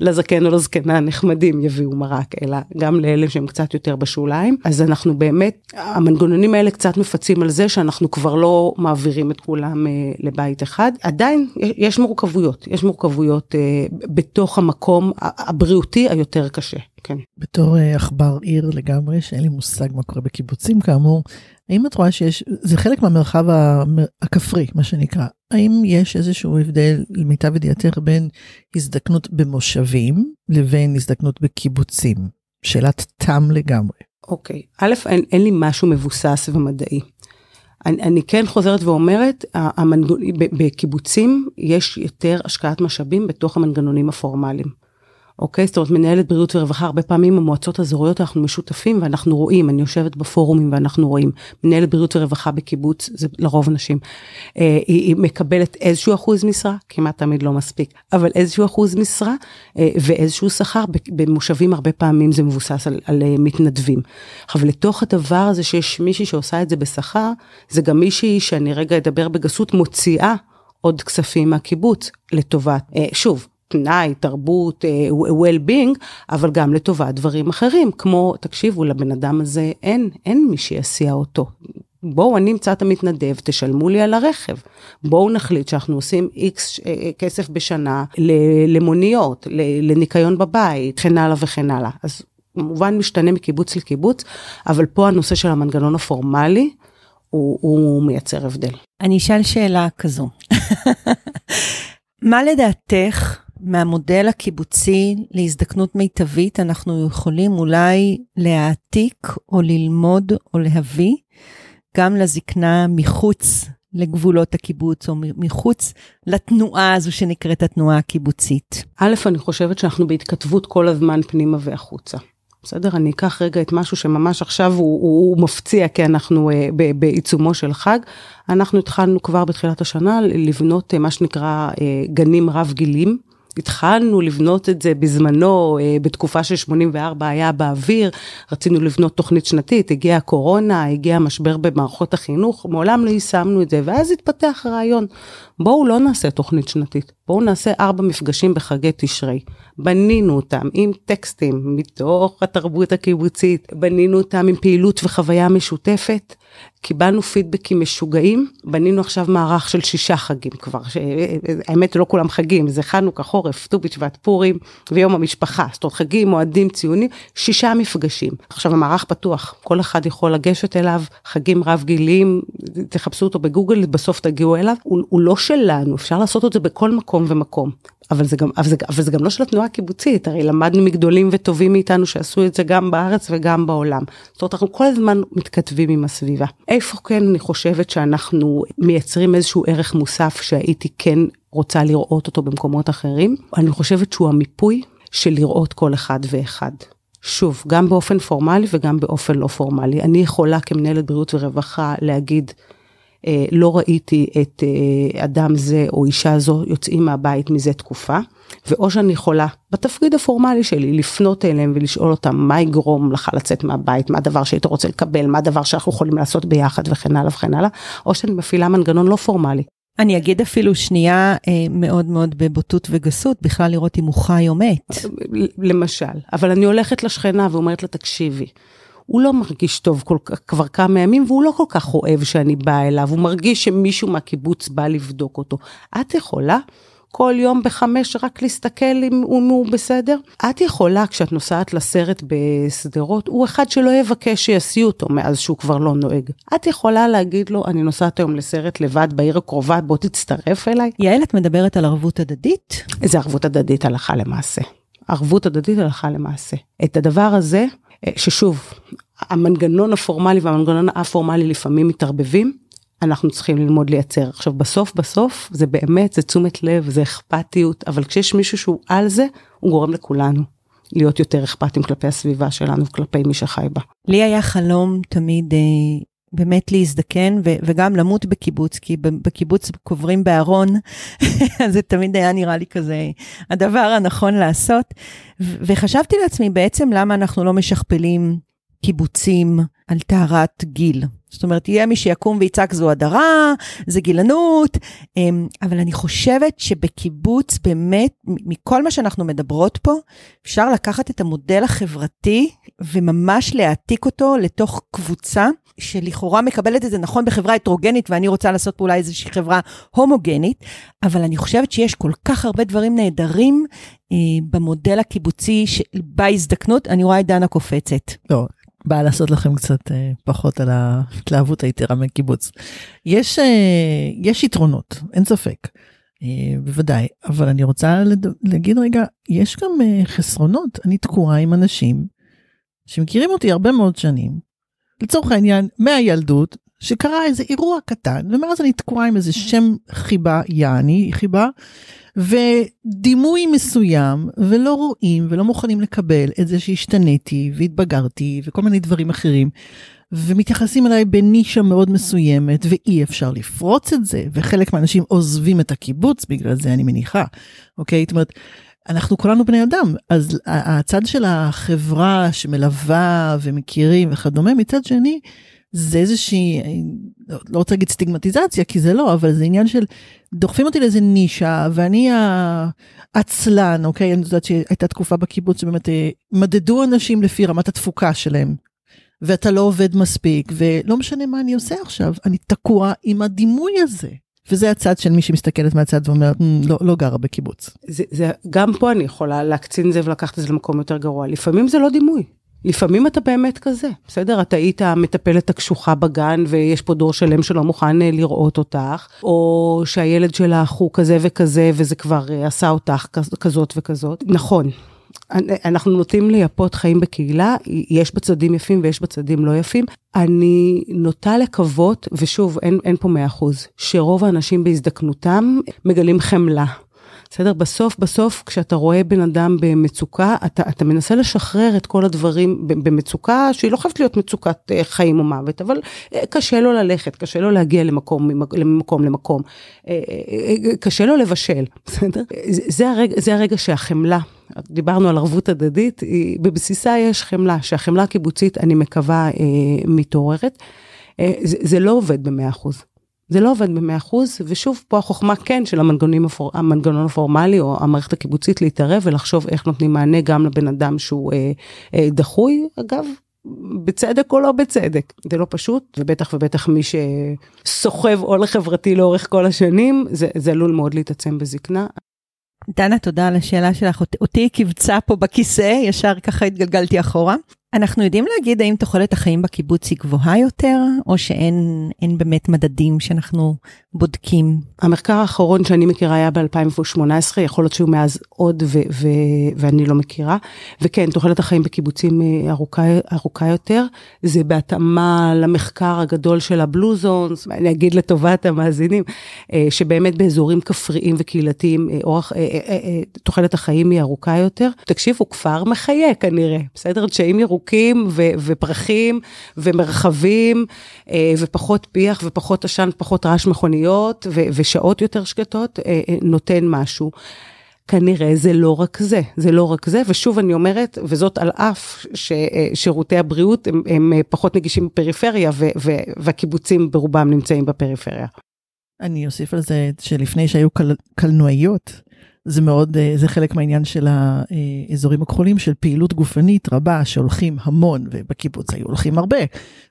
לזקן או לזקנה הנחמדים יביאו מרק, אלא גם לאלה שהם קצת יותר בשוליים. אז אנחנו באמת, המנגנונים האלה קצת מפצים על זה שאנחנו כבר לא מעבירים את כולם אה, לבית אחד. עדיין יש מורכבויות, יש מורכבויות אה, בתוך המקום הבריאותי היותר קשה. כן. בתור אה, עכבר עיר לגמרי, שאין לי מושג מה קורה בקיבוצים כאמור, האם את רואה שיש, זה חלק מהמרחב הכפרי, מה שנקרא. האם יש איזשהו הבדל, למיטב ידיעתך, בין הזדקנות במושבים לבין הזדקנות בקיבוצים? שאלת תם לגמרי. אוקיי, okay. א', אין, אין לי משהו מבוסס ומדעי. אני, אני כן חוזרת ואומרת, המנגונ... בקיבוצים יש יותר השקעת משאבים בתוך המנגנונים הפורמליים. אוקיי? זאת אומרת, מנהלת בריאות ורווחה, הרבה פעמים במועצות אזוריות אנחנו משותפים ואנחנו רואים, אני יושבת בפורומים ואנחנו רואים, מנהלת בריאות ורווחה בקיבוץ, זה לרוב נשים, אה, היא, היא מקבלת איזשהו אחוז משרה, כמעט תמיד לא מספיק, אבל איזשהו אחוז משרה אה, ואיזשהו שכר, במושבים הרבה פעמים זה מבוסס על, על אה, מתנדבים. עכשיו, לתוך הדבר הזה שיש מישהי שעושה את זה בשכר, זה גם מישהי שאני רגע אדבר בגסות, מוציאה עוד כספים מהקיבוץ לטובת, אה, שוב, פנאי, תרבות, uh, well-being, אבל גם לטובת דברים אחרים, כמו, תקשיבו, לבן אדם הזה אין, אין מי שיסיע אותו. בואו, אני אמצא את המתנדב, תשלמו לי על הרכב. בואו נחליט שאנחנו עושים איקס אה, כסף בשנה למוניות, לניקיון בבית, וכן הלאה וכן הלאה. אז כמובן משתנה מקיבוץ לקיבוץ, אבל פה הנושא של המנגנון הפורמלי, הוא, הוא מייצר הבדל. אני אשאל שאלה כזו. מה לדעתך מהמודל הקיבוצי להזדקנות מיטבית אנחנו יכולים אולי להעתיק או ללמוד או להביא גם לזקנה מחוץ לגבולות הקיבוץ או מחוץ לתנועה הזו שנקראת התנועה הקיבוצית. א', אני חושבת שאנחנו בהתכתבות כל הזמן פנימה והחוצה. בסדר? אני אקח רגע את משהו שממש עכשיו הוא, הוא, הוא מפציע, כי אנחנו uh, בעיצומו של חג. אנחנו התחלנו כבר בתחילת השנה לבנות uh, מה שנקרא uh, גנים רב גילים. התחלנו לבנות את זה בזמנו, אה, בתקופה של 84 היה באוויר, רצינו לבנות תוכנית שנתית, הגיעה הקורונה, הגיע משבר במערכות החינוך, מעולם לא יישמנו את זה, ואז התפתח הרעיון, בואו לא נעשה תוכנית שנתית, בואו נעשה ארבע מפגשים בחגי תשרי. בנינו אותם עם טקסטים מתוך התרבות הקיבוצית, בנינו אותם עם פעילות וחוויה משותפת. קיבלנו פידבקים משוגעים, בנינו עכשיו מערך של שישה חגים כבר, האמת לא כולם חגים, זה חנוכה, חורף, ט"ו בשבט, פורים ויום המשפחה, זאת אומרת חגים, מועדים, ציונים, שישה מפגשים. עכשיו המערך פתוח, כל אחד יכול לגשת אליו, חגים רב גיליים, תחפשו אותו בגוגל, בסוף תגיעו אליו, הוא, הוא לא שלנו, אפשר לעשות את זה בכל מקום ומקום. אבל זה גם, אבל זה, אבל זה גם לא של התנועה הקיבוצית, הרי למדנו מגדולים וטובים מאיתנו שעשו את זה גם בארץ וגם בעולם. זאת אומרת, אנחנו כל הזמן מתכתבים עם הסביבה. איפה כן אני חושבת שאנחנו מייצרים איזשהו ערך מוסף שהייתי כן רוצה לראות אותו במקומות אחרים? אני חושבת שהוא המיפוי של לראות כל אחד ואחד. שוב, גם באופן פורמלי וגם באופן לא פורמלי. אני יכולה כמנהלת בריאות ורווחה להגיד, לא ראיתי את אה, אדם זה או אישה זו יוצאים מהבית מזה תקופה, ואו שאני יכולה בתפקיד הפורמלי שלי לפנות אליהם ולשאול אותם מה יגרום לך לצאת מהבית, מה הדבר שהיית רוצה לקבל, מה הדבר שאנחנו יכולים לעשות ביחד וכן הלאה וכן הלאה, או שאני מפעילה מנגנון לא פורמלי. אני אגיד אפילו שנייה אה, מאוד מאוד בבוטות וגסות, בכלל לראות אם הוא חי או מת. למשל, אבל אני הולכת לשכנה ואומרת לה, תקשיבי, הוא לא מרגיש טוב כל, כבר כמה ימים, והוא לא כל כך אוהב שאני באה אליו, הוא מרגיש שמישהו מהקיבוץ בא לבדוק אותו. את יכולה כל יום בחמש רק להסתכל אם הוא בסדר? את יכולה, כשאת נוסעת לסרט בשדרות, הוא אחד שלא יבקש שיסיעו אותו מאז שהוא כבר לא נוהג. את יכולה להגיד לו, אני נוסעת היום לסרט לבד בעיר הקרובה, בוא תצטרף אליי. יעל, את מדברת על ערבות הדדית? איזה ערבות הדדית הלכה למעשה. ערבות הדדית הלכה למעשה. את הדבר הזה, ששוב, המנגנון הפורמלי והמנגנון הפורמלי לפעמים מתערבבים, אנחנו צריכים ללמוד לייצר. עכשיו בסוף בסוף זה באמת, זה תשומת לב, זה אכפתיות, אבל כשיש מישהו שהוא על זה, הוא גורם לכולנו להיות יותר אכפתים כלפי הסביבה שלנו וכלפי מי שחי בה. לי היה חלום תמיד אה, באמת להזדקן ו- וגם למות בקיבוץ, כי בקיבוץ קוברים בארון, זה תמיד היה נראה לי כזה הדבר הנכון לעשות. ו- וחשבתי לעצמי בעצם למה אנחנו לא משכפלים קיבוצים על טהרת גיל. זאת אומרת, יהיה מי שיקום ויצעק זו הדרה, זה גילנות, אמ, אבל אני חושבת שבקיבוץ באמת, מכל מה שאנחנו מדברות פה, אפשר לקחת את המודל החברתי וממש להעתיק אותו לתוך קבוצה שלכאורה מקבלת את זה נכון בחברה הטרוגנית, ואני רוצה לעשות פה אולי איזושהי חברה הומוגנית, אבל אני חושבת שיש כל כך הרבה דברים נהדרים אה, במודל הקיבוצי בהזדקנות, אני רואה את דנה קופצת. לא, באה לעשות לכם קצת אה, פחות על ההתלהבות היתרה מקיבוץ. יש, אה, יש יתרונות, אין ספק, אה, בוודאי, אבל אני רוצה לד... להגיד רגע, יש גם אה, חסרונות, אני תקועה עם אנשים שמכירים אותי הרבה מאוד שנים, לצורך העניין, מהילדות, שקרה איזה אירוע קטן, ומאז אני תקועה עם איזה שם חיבה, יעני חיבה, ודימוי מסוים, ולא רואים ולא מוכנים לקבל את זה שהשתניתי והתבגרתי וכל מיני דברים אחרים. ומתייחסים אליי בנישה מאוד מסוימת ואי אפשר לפרוץ את זה וחלק מהאנשים עוזבים את הקיבוץ בגלל זה אני מניחה אוקיי זאת אומרת אנחנו כולנו בני אדם אז הצד של החברה שמלווה ומכירים וכדומה מצד שני זה איזושהי לא, רוצה להגיד סטיגמטיזציה כי זה לא אבל זה עניין של דוחפים אותי לאיזה נישה ואני העצלן אוקיי אני יודעת שהייתה תקופה בקיבוץ שבאמת אה, מדדו אנשים לפי רמת התפוקה שלהם. ואתה לא עובד מספיק ולא משנה מה אני עושה עכשיו אני תקוע עם הדימוי הזה. וזה הצד של מי שמסתכלת מהצד ואומרת לא, לא גרה בקיבוץ. זה, זה, גם פה אני יכולה להקצין זה ולקחת את זה למקום יותר גרוע לפעמים זה לא דימוי. לפעמים אתה באמת כזה, בסדר? אתה היית המטפלת הקשוחה בגן ויש פה דור שלם שלא מוכן אה, לראות אותך, או שהילד שלך הוא כזה וכזה וזה כבר אה, עשה אותך כזאת וכזאת. נכון, אנחנו נוטים לייפות חיים בקהילה, יש בצדדים יפים ויש בצדדים לא יפים. אני נוטה לקוות, ושוב, אין, אין פה 100%, שרוב האנשים בהזדקנותם מגלים חמלה. בסדר? בסוף, בסוף, כשאתה רואה בן אדם במצוקה, אתה, אתה מנסה לשחרר את כל הדברים במצוקה, שהיא לא חייבת להיות מצוקת אה, חיים או מוות, אבל אה, קשה לו ללכת, קשה לו להגיע למקום, למקום למקום, אה, קשה לו לבשל, בסדר? זה הרגע, זה הרגע שהחמלה, דיברנו על ערבות הדדית, היא, בבסיסה יש חמלה, שהחמלה הקיבוצית, אני מקווה, מתעוררת. זה, זה לא עובד במאה אחוז. זה לא עובד ב-100%, ושוב, פה החוכמה כן של הפור, המנגנון הפורמלי או המערכת הקיבוצית להתערב ולחשוב איך נותנים מענה גם לבן אדם שהוא אה, אה, דחוי, אגב, בצדק או לא בצדק, זה לא פשוט, ובטח ובטח מי שסוחב עול חברתי לאורך כל השנים, זה, זה עלול מאוד להתעצם בזקנה. דנה, תודה על השאלה שלך. אותי היא קיבצה פה בכיסא, ישר ככה התגלגלתי אחורה. אנחנו יודעים להגיד האם תוחלת החיים בקיבוץ היא גבוהה יותר, או שאין באמת מדדים שאנחנו בודקים? המחקר האחרון שאני מכירה היה ב-2018, יכול להיות שהוא מאז עוד ו- ו- ואני לא מכירה. וכן, תוחלת החיים בקיבוצים אה, ארוכה, ארוכה יותר. זה בהתאמה למחקר הגדול של הבלו זונס, אני אגיד לטובת המאזינים, אה, שבאמת באזורים כפריים וקהילתיים, אה, אורח, תוחלת החיים היא ארוכה יותר. תקשיבו, כפר מחיה כנראה, בסדר? דשאים ירוקים ו- ופרחים ומרחבים ופחות פיח ופחות עשן, פחות רעש מכוניות. ו- ושעות יותר שקטות אה, אה, נותן משהו. כנראה זה לא רק זה, זה לא רק זה, ושוב אני אומרת, וזאת על אף ששירותי אה, הבריאות הם, הם פחות נגישים בפריפריה, ו- ו- והקיבוצים ברובם נמצאים בפריפריה. אני אוסיף על זה שלפני שהיו קל, קלנועיות, זה מאוד, אה, זה חלק מהעניין של האזורים הכחולים של פעילות גופנית רבה שהולכים המון, ובקיבוץ היו הולכים הרבה,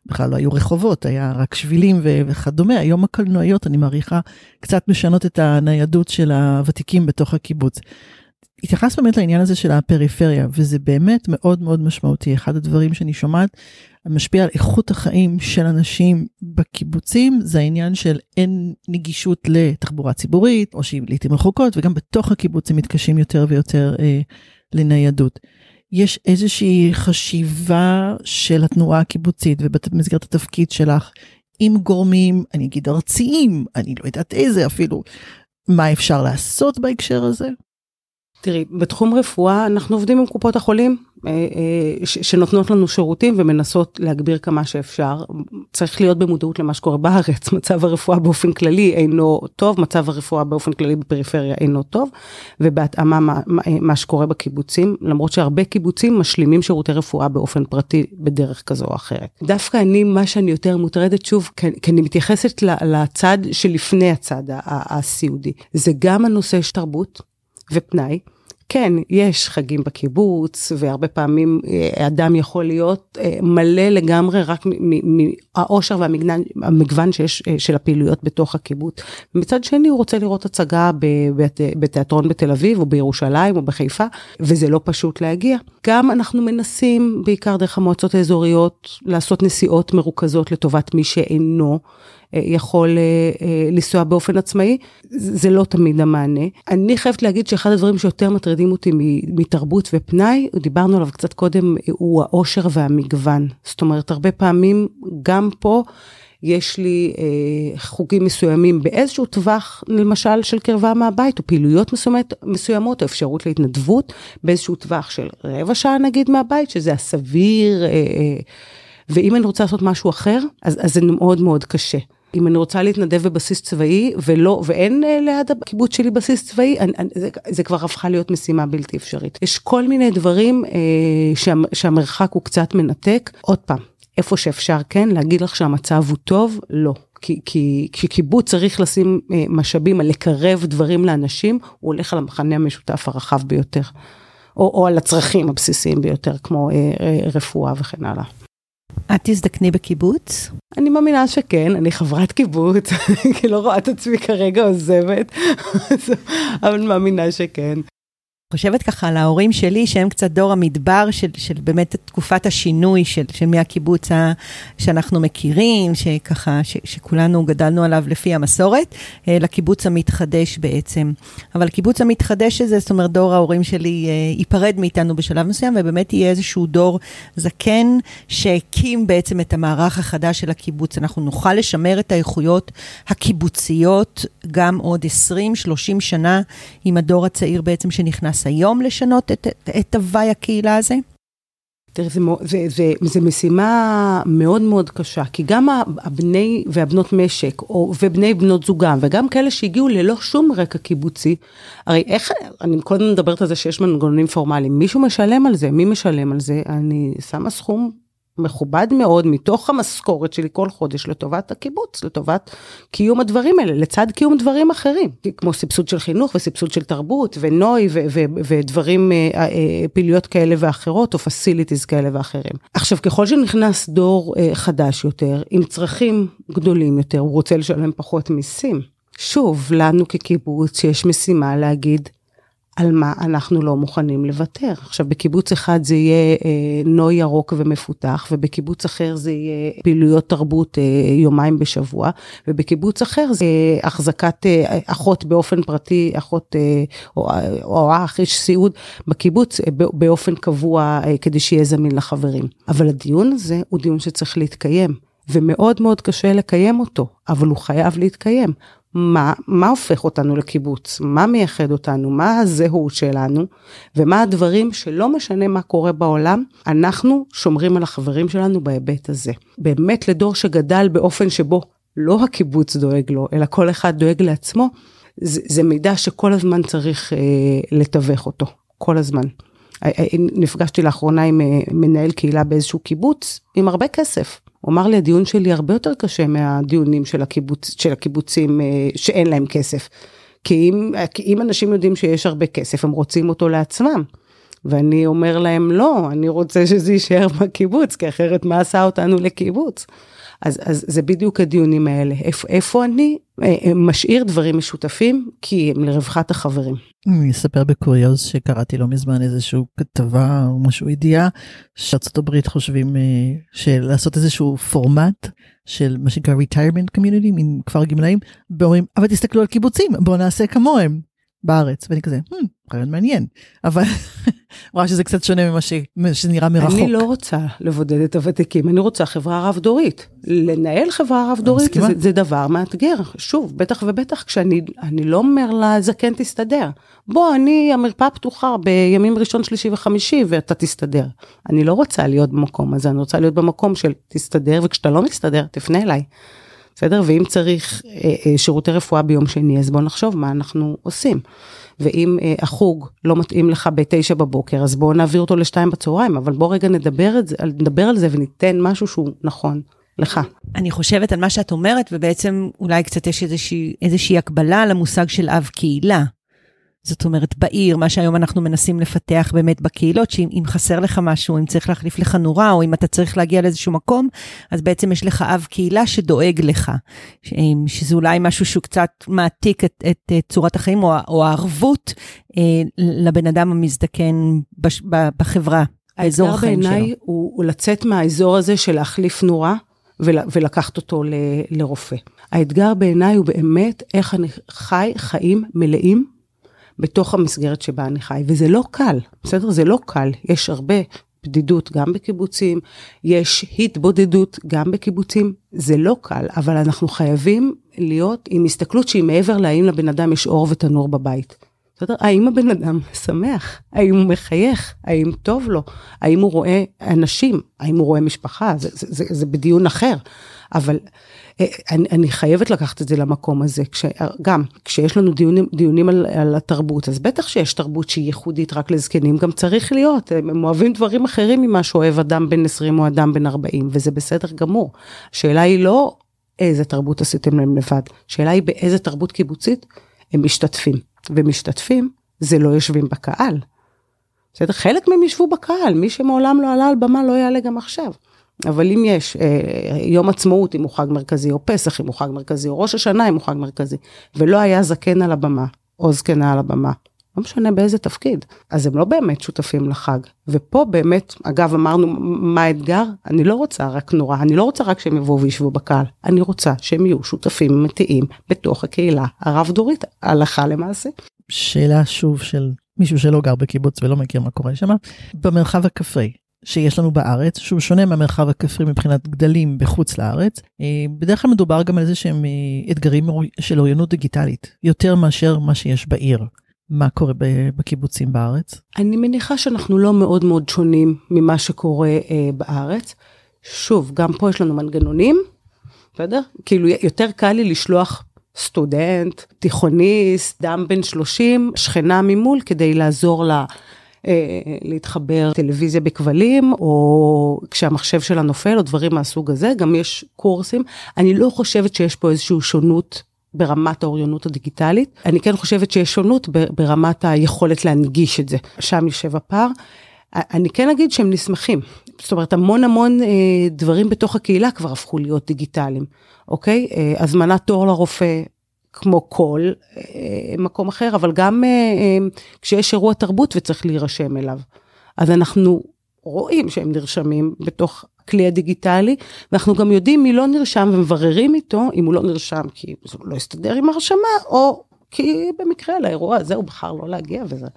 בכלל לא היו רחובות, היה רק שבילים וכדומה. היום הקלנועיות, אני מעריכה, קצת משנות את הניידות של הוותיקים בתוך הקיבוץ. התייחס באמת לעניין הזה של הפריפריה, וזה באמת מאוד מאוד משמעותי. אחד הדברים שאני שומעת המשפיע על איכות החיים של אנשים בקיבוצים, זה העניין של אין נגישות לתחבורה ציבורית, או שהיא לעיתים רחוקות, וגם בתוך הקיבוצים מתקשים יותר ויותר אה, לניידות. יש איזושהי חשיבה של התנועה הקיבוצית ובמסגרת התפקיד שלך עם גורמים, אני אגיד ארציים, אני לא יודעת איזה אפילו, מה אפשר לעשות בהקשר הזה? תראי, בתחום רפואה אנחנו עובדים עם קופות החולים אה, אה, שנותנות לנו שירותים ומנסות להגביר כמה שאפשר. צריך להיות במודעות למה שקורה בארץ, מצב הרפואה באופן כללי אינו טוב, מצב הרפואה באופן כללי בפריפריה אינו טוב, ובהתאמה מה, מה שקורה בקיבוצים, למרות שהרבה קיבוצים משלימים שירותי רפואה באופן פרטי בדרך כזו או אחרת. דווקא אני, מה שאני יותר מוטרדת שוב, כי אני מתייחסת לצד שלפני הצד הסיעודי, זה גם הנושא של תרבות. ופנאי, כן, יש חגים בקיבוץ, והרבה פעמים אה, אדם יכול להיות אה, מלא לגמרי רק מהאושר והמגוון שיש אה, של הפעילויות בתוך הקיבוץ. מצד שני, הוא רוצה לראות הצגה בתיאטרון בתל אביב, או בירושלים, או בחיפה, וזה לא פשוט להגיע. גם אנחנו מנסים, בעיקר דרך המועצות האזוריות, לעשות נסיעות מרוכזות לטובת מי שאינו. אה, יכול אה, אה, לנסוע באופן עצמאי, זה לא תמיד המענה. אני חייבת להגיד שאחד הדברים שיותר מטרידים אותי מתרבות ופנאי, דיברנו עליו קצת קודם, הוא העושר והמגוון. זאת אומרת, הרבה פעמים, גם פה, יש לי אה, חוגים מסוימים באיזשהו טווח, למשל של קרבה מהבית, או פעילויות מסוימות, מסוימות, או אפשרות להתנדבות, באיזשהו טווח של רבע שעה נגיד מהבית, שזה הסביר, אה, אה, ואם אני רוצה לעשות משהו אחר, אז, אז זה מאוד מאוד קשה. אם אני רוצה להתנדב בבסיס צבאי ולא, ואין אה, ליד הקיבוץ שלי בסיס צבאי, אני, אני, זה, זה כבר הפכה להיות משימה בלתי אפשרית. יש כל מיני דברים אה, שה, שהמרחק הוא קצת מנתק. עוד פעם, איפה שאפשר כן, להגיד לך שהמצב הוא טוב, לא. כי, כי, כי קיבוץ צריך לשים אה, משאבים על לקרב דברים לאנשים, הוא הולך על המחנה המשותף הרחב ביותר. או, או על הצרכים הבסיסיים ביותר, כמו אה, אה, רפואה וכן הלאה. את תזדקני בקיבוץ? אני מאמינה שכן, אני חברת קיבוץ, כי לא רואה את עצמי כרגע עוזבת, אבל מאמינה שכן. חושבת ככה על ההורים שלי, שהם קצת דור המדבר של, של באמת תקופת השינוי של, של מהקיבוץ שאנחנו מכירים, שככה, ש, שכולנו גדלנו עליו לפי המסורת, אה, לקיבוץ המתחדש בעצם. אבל הקיבוץ המתחדש הזה, זאת אומרת, דור ההורים שלי אה, ייפרד מאיתנו בשלב מסוים, ובאמת יהיה איזשהו דור זקן שהקים בעצם את המערך החדש של הקיבוץ. אנחנו נוכל לשמר את האיכויות הקיבוציות גם עוד 20-30 שנה עם הדור הצעיר בעצם שנכנס. נכנס היום לשנות את, את, את הוואי הקהילה הזה? תראה, זה, זה, זה, זה משימה מאוד מאוד קשה, כי גם הבני והבנות משק, או, ובני בנות זוגם, וגם כאלה שהגיעו ללא שום רקע קיבוצי, הרי איך, אני קודם מדברת על זה שיש מנגנונים פורמליים, מישהו משלם על זה, מי משלם על זה? אני שמה סכום מכובד מאוד מתוך המשכורת שלי כל חודש לטובת הקיבוץ, לטובת קיום הדברים האלה, לצד קיום דברים אחרים, כמו סבסוד של חינוך וסבסוד של תרבות ונוי ודברים, אה, אה, פעילויות כאלה ואחרות, או פסיליטיז כאלה ואחרים. עכשיו, ככל שנכנס דור אה, חדש יותר, עם צרכים גדולים יותר, הוא רוצה לשלם פחות מיסים. שוב, לנו כקיבוץ יש משימה להגיד, על מה אנחנו לא מוכנים לוותר. עכשיו, בקיבוץ אחד זה יהיה אה, נוי ירוק ומפותח, ובקיבוץ אחר זה יהיה פעילויות תרבות אה, יומיים בשבוע, ובקיבוץ אחר זה אה, החזקת אה, אחות באופן פרטי, אחות אה, או, או אח, איש סיעוד בקיבוץ אה, באופן קבוע, אה, כדי שיהיה זמין לחברים. אבל הדיון הזה הוא דיון שצריך להתקיים. ומאוד מאוד קשה לקיים אותו, אבל הוא חייב להתקיים. מה, מה הופך אותנו לקיבוץ, מה מייחד אותנו, מה הזהות שלנו, ומה הדברים שלא משנה מה קורה בעולם, אנחנו שומרים על החברים שלנו בהיבט הזה. באמת לדור שגדל באופן שבו לא הקיבוץ דואג לו, אלא כל אחד דואג לעצמו, זה, זה מידע שכל הזמן צריך אה, לתווך אותו, כל הזמן. אה, אה, נפגשתי לאחרונה עם אה, מנהל קהילה באיזשהו קיבוץ, עם הרבה כסף. הוא אמר לי, הדיון שלי הרבה יותר קשה מהדיונים של, הקיבוץ, של הקיבוצים אה, שאין להם כסף. כי אם, כי אם אנשים יודעים שיש הרבה כסף, הם רוצים אותו לעצמם. ואני אומר להם, לא, אני רוצה שזה יישאר בקיבוץ, כי אחרת מה עשה אותנו לקיבוץ? אז, אז זה בדיוק הדיונים האלה. איפה, איפה אני אה, אה, משאיר דברים משותפים, כי הם לרווחת החברים. אני אספר בקוריוז שקראתי לא מזמן איזשהו כתבה או משהו ידיעה שארצות הברית חושבים אה, שלעשות איזשהו פורמט של מה שנקרא retirement community, מין כפר גמלאים, ואומרים אבל תסתכלו על קיבוצים בואו נעשה כמוהם. בארץ ואני כזה hmm, רעיון מעניין. אבל רואה שזה קצת שונה ממה ש... שנראה מרחוק. אני לא רוצה לבודד את הוותיקים אני רוצה חברה רב דורית לנהל חברה רב דורית זה, זה דבר מאתגר. שוב בטח ובטח כשאני אני לא אומר לזקן תסתדר. בוא אני המרפאה פתוחה בימים ראשון שלישי וחמישי ואתה תסתדר. אני לא רוצה להיות במקום הזה אני רוצה להיות במקום של תסתדר וכשאתה לא מסתדר תפנה אליי. בסדר? ואם צריך אה, אה, שירותי רפואה ביום שני, אז בוא נחשוב מה אנחנו עושים. ואם אה, החוג לא מתאים לך בתשע בבוקר, אז בואו נעביר אותו לשתיים בצהריים, אבל בוא רגע נדבר, את זה, נדבר על זה וניתן משהו שהוא נכון. לך. אני חושבת על מה שאת אומרת, ובעצם אולי קצת יש איזושהי, איזושהי הקבלה למושג של אב קהילה. זאת אומרת, בעיר, מה שהיום אנחנו מנסים לפתח באמת בקהילות, שאם חסר לך משהו, אם צריך להחליף לך נורה, או אם אתה צריך להגיע לאיזשהו מקום, אז בעצם יש לך אב קהילה שדואג לך, שזה אולי משהו שהוא קצת מעתיק את, את, את צורת החיים, או, או הערבות אה, לבן אדם המזדקן בש, בחברה, באזור החיים שלו. האתגר בעיניי הוא, הוא לצאת מהאזור הזה של להחליף נורה. ולקחת אותו ל, לרופא. האתגר בעיניי הוא באמת איך אני חי חיים מלאים בתוך המסגרת שבה אני חי, וזה לא קל, בסדר? זה לא קל, יש הרבה בדידות גם בקיבוצים, יש התבודדות גם בקיבוצים, זה לא קל, אבל אנחנו חייבים להיות עם הסתכלות שהיא מעבר להאם לבן אדם יש אור ותנור בבית. בסדר? האם הבן אדם שמח? האם הוא מחייך? האם טוב לו? האם הוא רואה אנשים? האם הוא רואה משפחה? זה, זה, זה, זה בדיון אחר. אבל אה, אני, אני חייבת לקחת את זה למקום הזה. כש, גם כשיש לנו דיונים, דיונים על, על התרבות, אז בטח שיש תרבות שהיא ייחודית רק לזקנים, גם צריך להיות. הם אוהבים דברים אחרים ממה שאוהב אדם בן 20 או אדם בן 40, וזה בסדר גמור. השאלה היא לא איזה תרבות עשיתם להם לבד, השאלה היא באיזה תרבות קיבוצית הם משתתפים. ומשתתפים זה לא יושבים בקהל. בסדר? חלק מהם ישבו בקהל, מי שמעולם לא עלה על במה לא יעלה גם עכשיו. אבל אם יש אה, יום עצמאות אם הוא חג מרכזי, או פסח אם הוא חג מרכזי, או ראש השנה אם הוא חג מרכזי, ולא היה זקן על הבמה, או זקנה על הבמה, לא משנה באיזה תפקיד, אז הם לא באמת שותפים לחג. ופה באמת, אגב, אמרנו מה האתגר? אני לא רוצה רק נורא, אני לא רוצה רק שהם יבואו וישבו בקהל, אני רוצה שהם יהיו שותפים אמיתיים בתוך הקהילה הרב-דורית, הלכה למעשה. שאלה שוב של מישהו שלא גר בקיבוץ ולא מכיר מה קורה שם, במרחב הכפרי, שיש לנו בארץ, שהוא שונה מהמרחב הכפרי מבחינת גדלים בחוץ לארץ. אה, בדרך כלל מדובר גם על איזה שהם אה, אתגרים של אוריינות דיגיטלית, יותר מאשר מה שיש בעיר. מה קורה בקיבוצים בארץ? אני מניחה שאנחנו לא מאוד מאוד שונים ממה שקורה אה, בארץ. שוב, גם פה יש לנו מנגנונים, בסדר? כאילו יותר קל לי לשלוח סטודנט, תיכוניסט, דם בן 30, שכנה ממול כדי לעזור לה. אה, להתחבר טלוויזיה בכבלים, או כשהמחשב שלה נופל, או דברים מהסוג הזה, גם יש קורסים. אני לא חושבת שיש פה איזושהי שונות ברמת האוריינות הדיגיטלית. אני כן חושבת שיש שונות ברמת היכולת להנגיש את זה. שם יושב הפער. אני כן אגיד שהם נסמכים. זאת אומרת, המון המון אה, דברים בתוך הקהילה כבר הפכו להיות דיגיטליים, אוקיי? אה, הזמנת תור לרופא, כמו כל אה, מקום אחר, אבל גם אה, אה, כשיש אירוע תרבות וצריך להירשם אליו. אז אנחנו רואים שהם נרשמים בתוך הכלי הדיגיטלי, ואנחנו גם יודעים מי לא נרשם ומבררים איתו, אם הוא לא נרשם כי הוא לא הסתדר עם הרשמה, או כי במקרה לאירוע הזה הוא בחר לא להגיע וזה.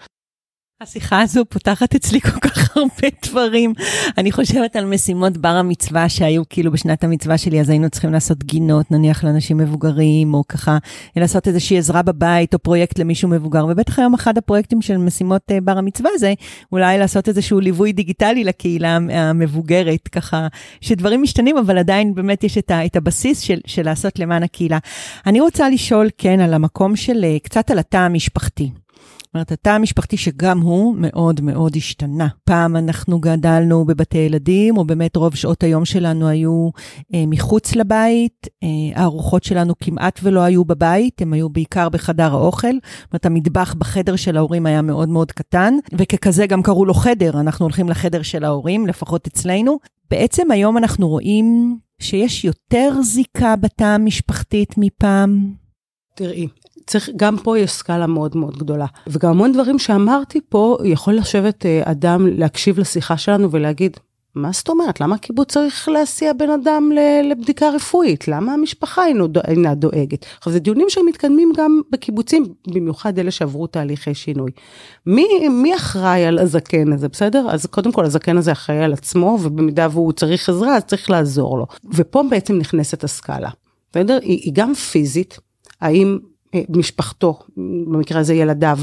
השיחה הזו פותחת אצלי כל כך הרבה דברים. אני חושבת על משימות בר המצווה שהיו כאילו בשנת המצווה שלי, אז היינו צריכים לעשות גינות, נניח לאנשים מבוגרים, או ככה לעשות איזושהי עזרה בבית, או פרויקט למישהו מבוגר. ובטח היום אחד הפרויקטים של משימות אה, בר המצווה זה אולי לעשות איזשהו ליווי דיגיטלי לקהילה המבוגרת, ככה שדברים משתנים, אבל עדיין באמת יש את, ה, את הבסיס של, של לעשות למען הקהילה. אני רוצה לשאול, כן, על המקום של, אה, קצת על התא המשפחתי. זאת אומרת, התא המשפחתי שגם הוא מאוד מאוד השתנה. פעם אנחנו גדלנו בבתי ילדים, או באמת רוב שעות היום שלנו היו אה, מחוץ לבית, אה, הארוחות שלנו כמעט ולא היו בבית, הם היו בעיקר בחדר האוכל. זאת אומרת, המטבח בחדר של ההורים היה מאוד מאוד קטן, וככזה גם קראו לו חדר, אנחנו הולכים לחדר של ההורים, לפחות אצלנו. בעצם היום אנחנו רואים שיש יותר זיקה בתא המשפחתית מפעם. תראי, צריך, גם פה יש סקאלה מאוד מאוד גדולה. וגם המון דברים שאמרתי פה, יכול לשבת אה, אדם, להקשיב לשיחה שלנו ולהגיד, מה זאת אומרת? למה הקיבוץ צריך להסיע בן אדם לבדיקה רפואית? למה המשפחה אינה דואגת? עכשיו, זה דיונים שמתקדמים גם בקיבוצים, במיוחד אלה שעברו תהליכי שינוי. מי, מי אחראי על הזקן הזה, בסדר? אז קודם כל, הזקן הזה אחראי על עצמו, ובמידה והוא צריך עזרה, אז צריך לעזור לו. ופה בעצם נכנסת הסקאלה, בסדר? היא, היא גם פיזית, האם משפחתו, במקרה הזה ילדיו,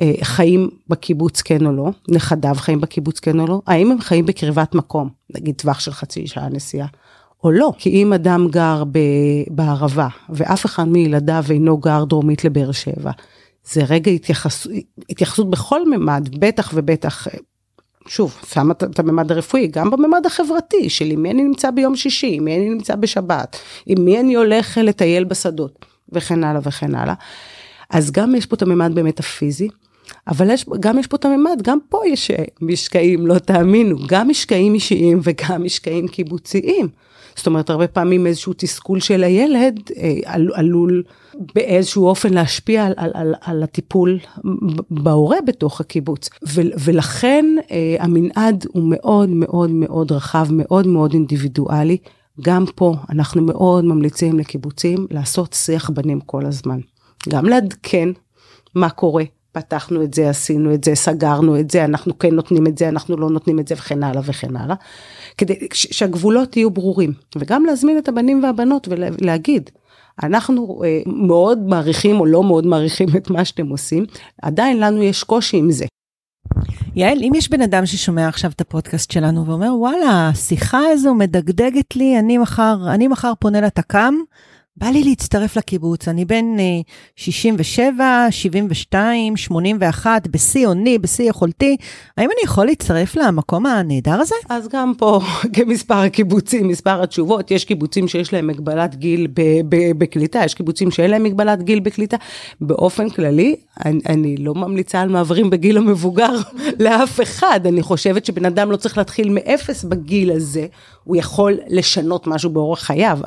אה, חיים בקיבוץ כן או לא, נכדיו חיים בקיבוץ כן או לא, האם הם חיים בקרבת מקום, נגיד טווח של חצי שעה נסיעה, או לא. כי אם אדם גר בערבה, ואף אחד מילדיו אינו גר דרומית לבאר שבע, זה רגע התייחס, התייחסות בכל ממד, בטח ובטח, שוב, שמה את הממד הרפואי, גם בממד החברתי, של עם מי אני נמצא ביום שישי, עם מי אני נמצא בשבת, עם מי אני הולך לטייל בשדות. וכן הלאה וכן הלאה. אז גם יש פה את הממד באמת הפיזי, אבל יש, גם יש פה את הממד, גם פה יש משקעים, לא תאמינו, גם משקעים אישיים וגם משקעים קיבוציים. זאת אומרת, הרבה פעמים איזשהו תסכול של הילד אה, על, עלול באיזשהו אופן להשפיע על, על, על, על הטיפול בהורה בתוך הקיבוץ. ו, ולכן אה, המנעד הוא מאוד מאוד מאוד רחב, מאוד מאוד אינדיבידואלי. גם פה אנחנו מאוד ממליצים לקיבוצים לעשות שיח בנים כל הזמן. גם לעדכן מה קורה, פתחנו את זה, עשינו את זה, סגרנו את זה, אנחנו כן נותנים את זה, אנחנו לא נותנים את זה וכן הלאה וכן הלאה. כדי שהגבולות יהיו ברורים, וגם להזמין את הבנים והבנות ולהגיד, אנחנו אה, מאוד מעריכים או לא מאוד מעריכים את מה שאתם עושים, עדיין לנו יש קושי עם זה. יעל, אם יש בן אדם ששומע עכשיו את הפודקאסט שלנו ואומר, וואלה, השיחה הזו מדגדגת לי, אני מחר, אני מחר פונה לתק"ם, בא לי להצטרף לקיבוץ, אני בן 67, 72, 81, בשיא עוני, בשיא יכולתי, האם אני יכול להצטרף למקום הנהדר הזה? אז גם פה, כמספר הקיבוצים, מספר התשובות, יש קיבוצים שיש להם מגבלת גיל בקליטה, יש קיבוצים שאין להם מגבלת גיל בקליטה. באופן כללי, אני, אני לא ממליצה על מעברים בגיל המבוגר לאף אחד, אני חושבת שבן אדם לא צריך להתחיל מאפס בגיל הזה, הוא יכול לשנות משהו באורח חייו.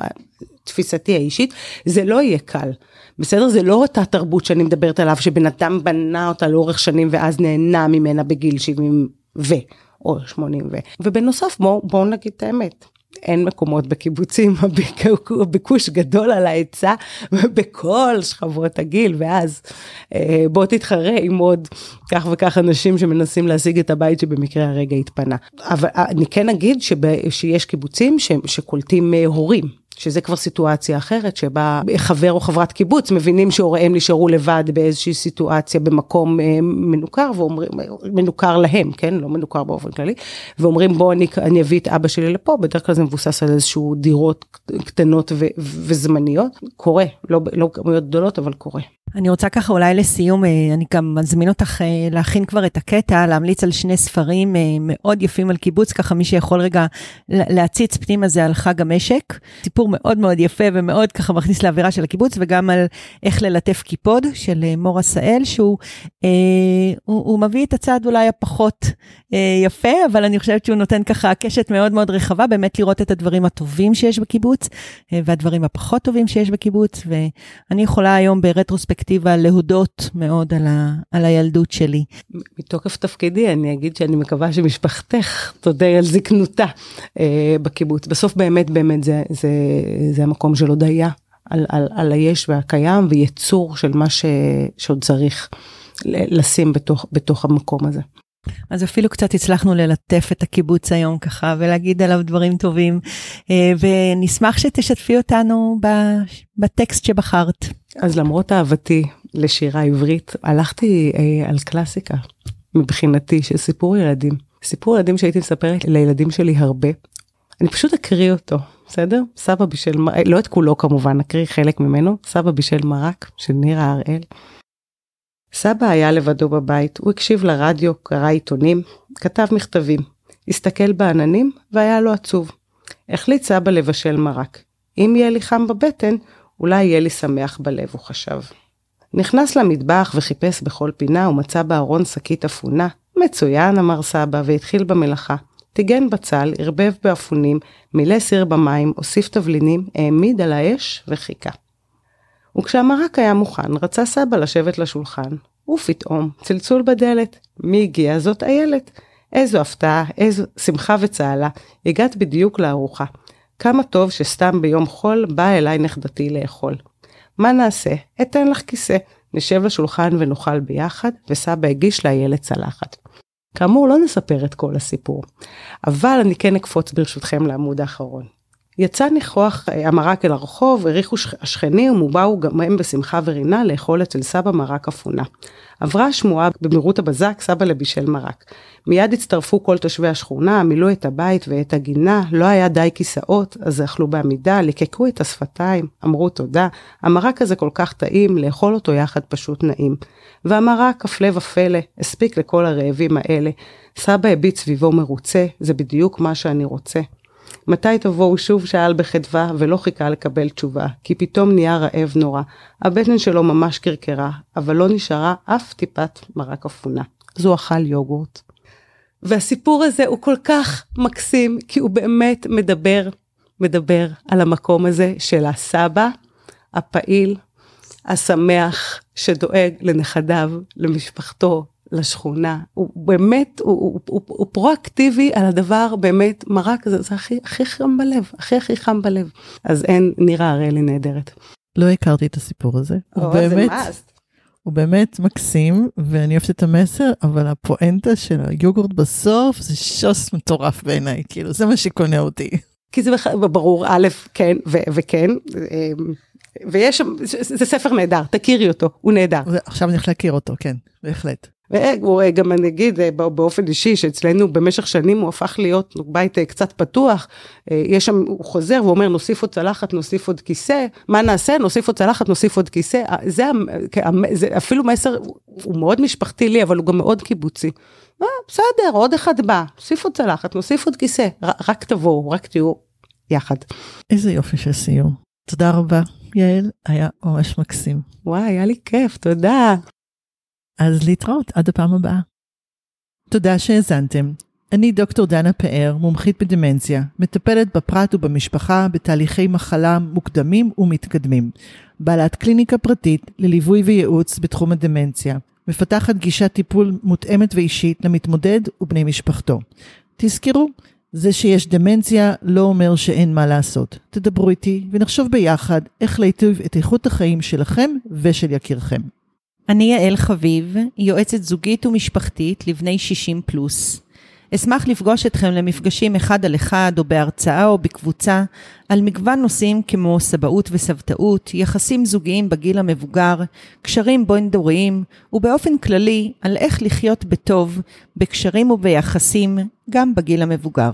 תפיסתי האישית, זה לא יהיה קל. בסדר? זה לא אותה תרבות שאני מדברת עליו, שבן אדם בנה אותה לאורך שנים ואז נהנה ממנה בגיל 70 ו, או 80 ו. ובנוסף, בואו בוא נגיד את האמת. אין מקומות בקיבוצים, הביקוש גדול על ההיצע בכל שכבות הגיל, ואז אה, בוא תתחרה עם עוד כך וכך אנשים שמנסים להשיג את הבית שבמקרה הרגע התפנה. אבל אה, אני כן אגיד שב, שיש קיבוצים ש, שקולטים אה, הורים. שזה כבר סיטואציה אחרת, שבה חבר או חברת קיבוץ מבינים שהוריהם נשארו לבד באיזושהי סיטואציה במקום אה, מנוכר, ואומרים, מנוכר להם, כן? לא מנוכר באופן כללי, ואומרים בוא אני, אני אביא את אבא שלי לפה, בדרך כלל זה מבוסס על איזשהו דירות קטנות ו, וזמניות, קורה, לא, לא כמויות גדולות, אבל קורה. אני רוצה ככה אולי לסיום, אה, אני גם מזמין אותך אה, להכין כבר את הקטע, להמליץ על שני ספרים אה, מאוד יפים על קיבוץ, ככה מי שיכול רגע להציץ פנימה זה על חג המשק. סיפור מאוד מאוד יפה ומאוד ככה מכניס לאווירה של הקיבוץ, וגם על איך ללטף קיפוד של מור עשאל, שהוא אה, הוא, הוא מביא את הצעד אולי הפחות אה, יפה, אבל אני חושבת שהוא נותן ככה קשת מאוד מאוד רחבה, באמת לראות את הדברים הטובים שיש בקיבוץ, אה, והדברים הפחות טובים שיש בקיבוץ, ואני יכולה היום ברטרוספקט פרספקטיבה להודות מאוד על, ה, על הילדות שלי. מתוקף תפקידי אני אגיד שאני מקווה שמשפחתך תודה על זקנותה אה, בקיבוץ. בסוף באמת באמת זה, זה, זה המקום של הודיה על, על, על היש והקיים ויצור של מה ש, שעוד צריך לשים בתוך, בתוך המקום הזה. אז אפילו קצת הצלחנו ללטף את הקיבוץ היום ככה ולהגיד עליו דברים טובים אה, ונשמח שתשתפי אותנו בטקסט שבחרת. אז למרות אהבתי לשירה עברית הלכתי אה, על קלאסיקה מבחינתי של סיפור ילדים. סיפור ילדים שהייתי מספרת לילדים שלי הרבה. אני פשוט אקריא אותו בסדר? סבא בישל, לא את כולו כמובן, נקריא חלק ממנו, סבא בישל מרק של נירה הראל. סבא היה לבדו בבית, הוא הקשיב לרדיו, קרא עיתונים, כתב מכתבים, הסתכל בעננים והיה לו עצוב. החליט סבא לבשל מרק. אם יהיה לי חם בבטן, אולי יהיה לי שמח בלב, הוא חשב. נכנס למטבח וחיפש בכל פינה ומצא בארון שקית אפונה. מצוין, אמר סבא, והתחיל במלאכה. טיגן בצל, ערבב באפונים, מילא סיר במים, הוסיף תבלינים, העמיד על האש וחיכה. וכשהמרק היה מוכן, רצה סבא לשבת לשולחן, ופתאום צלצול בדלת. מי הגיע? זאת איילת. איזו הפתעה, איזו שמחה וצהלה, הגעת בדיוק לארוחה. כמה טוב שסתם ביום חול באה אליי נכדתי לאכול. מה נעשה? אתן לך כיסא. נשב לשולחן ונאכל ביחד, וסבא הגיש לאיילת צלחת. כאמור, לא נספר את כל הסיפור, אבל אני כן אקפוץ ברשותכם לעמוד האחרון. יצא ניחוח אה, המרק אל הרחוב, הריחו השכנים ובאו גם הם בשמחה ורינה לאכול אצל סבא מרק אפונה. עברה השמועה במהירות הבזק, סבא לבישל מרק. מיד הצטרפו כל תושבי השכונה, מילאו את הבית ואת הגינה, לא היה די כיסאות, אז אכלו בעמידה, ליקקו את השפתיים, אמרו תודה. המרק הזה כל כך טעים, לאכול אותו יחד פשוט נעים. והמרק, הפלא ופלא, הספיק לכל הרעבים האלה. סבא הביט סביבו מרוצה, זה בדיוק מה שאני רוצה. מתי תבואו שוב שאל בחדווה ולא חיכה לקבל תשובה, כי פתאום נהיה רעב נורא. הבטן שלו ממש קרקרה, אבל לא נשארה אף טיפת מרק אפונה. אז הוא אכל יוגורט. והסיפור הזה הוא כל כך מקסים, כי הוא באמת מדבר, מדבר על המקום הזה של הסבא, הפעיל, השמח, שדואג לנכדיו, למשפחתו, לשכונה. הוא באמת, הוא, הוא, הוא, הוא פרואקטיבי על הדבר, באמת, מרק זה, זה הכי, הכי חם בלב, הכי הכי חם בלב. אז אין, נירה הראלי נהדרת. לא הכרתי את הסיפור הזה. הוא או, זה באמת. הוא באמת מקסים, ואני אוהבת את המסר, אבל הפואנטה של היוגורט בסוף זה שוס מטורף בעיניי, כאילו, זה מה שקונה אותי. כי זה בכלל, ברור, א', כן ו- וכן. אמ, ויש שם, זה ספר נהדר, תכירי אותו, הוא נהדר. עכשיו אני הולכת להכיר אותו, כן, בהחלט. והוא אה, אני אגיד אה, בא- באופן אישי שאצלנו במשך שנים הוא הפך להיות בית אה, קצת פתוח, יש שם, הוא חוזר ואומר נוסיף עוד צלחת, נוסיף עוד כיסא, מה נעשה? נוסיף עוד צלחת, נוסיף עוד כיסא, זה, המ- כ- זה אפילו מסר, הוא מאוד משפחתי לי, אבל הוא גם מאוד קיבוצי. אה, בסדר, עוד אחד בא, נוסיף עוד צלחת, נוסיף עוד כיסא, רק תבואו, רק תהיו יחד. איזה יופי של סיום. תודה רבה, יעל, היה ממש מקסים. וואי, היה לי כיף, תודה. אז להתראות עד הפעם הבאה. תודה שהאזנתם. אני דוקטור דנה פאר, מומחית בדמנציה, מטפלת בפרט ובמשפחה בתהליכי מחלה מוקדמים ומתקדמים. בעלת קליניקה פרטית לליווי וייעוץ בתחום הדמנציה. מפתחת גישת טיפול מותאמת ואישית למתמודד ובני משפחתו. תזכרו, זה שיש דמנציה לא אומר שאין מה לעשות. תדברו איתי ונחשוב ביחד איך להיטיב את איכות החיים שלכם ושל יקירכם. אני יעל חביב, יועצת זוגית ומשפחתית לבני 60 פלוס. אשמח לפגוש אתכם למפגשים אחד על אחד או בהרצאה או בקבוצה על מגוון נושאים כמו סבאות וסבתאות, יחסים זוגיים בגיל המבוגר, קשרים בין-דוריים ובאופן כללי על איך לחיות בטוב, בקשרים וביחסים גם בגיל המבוגר.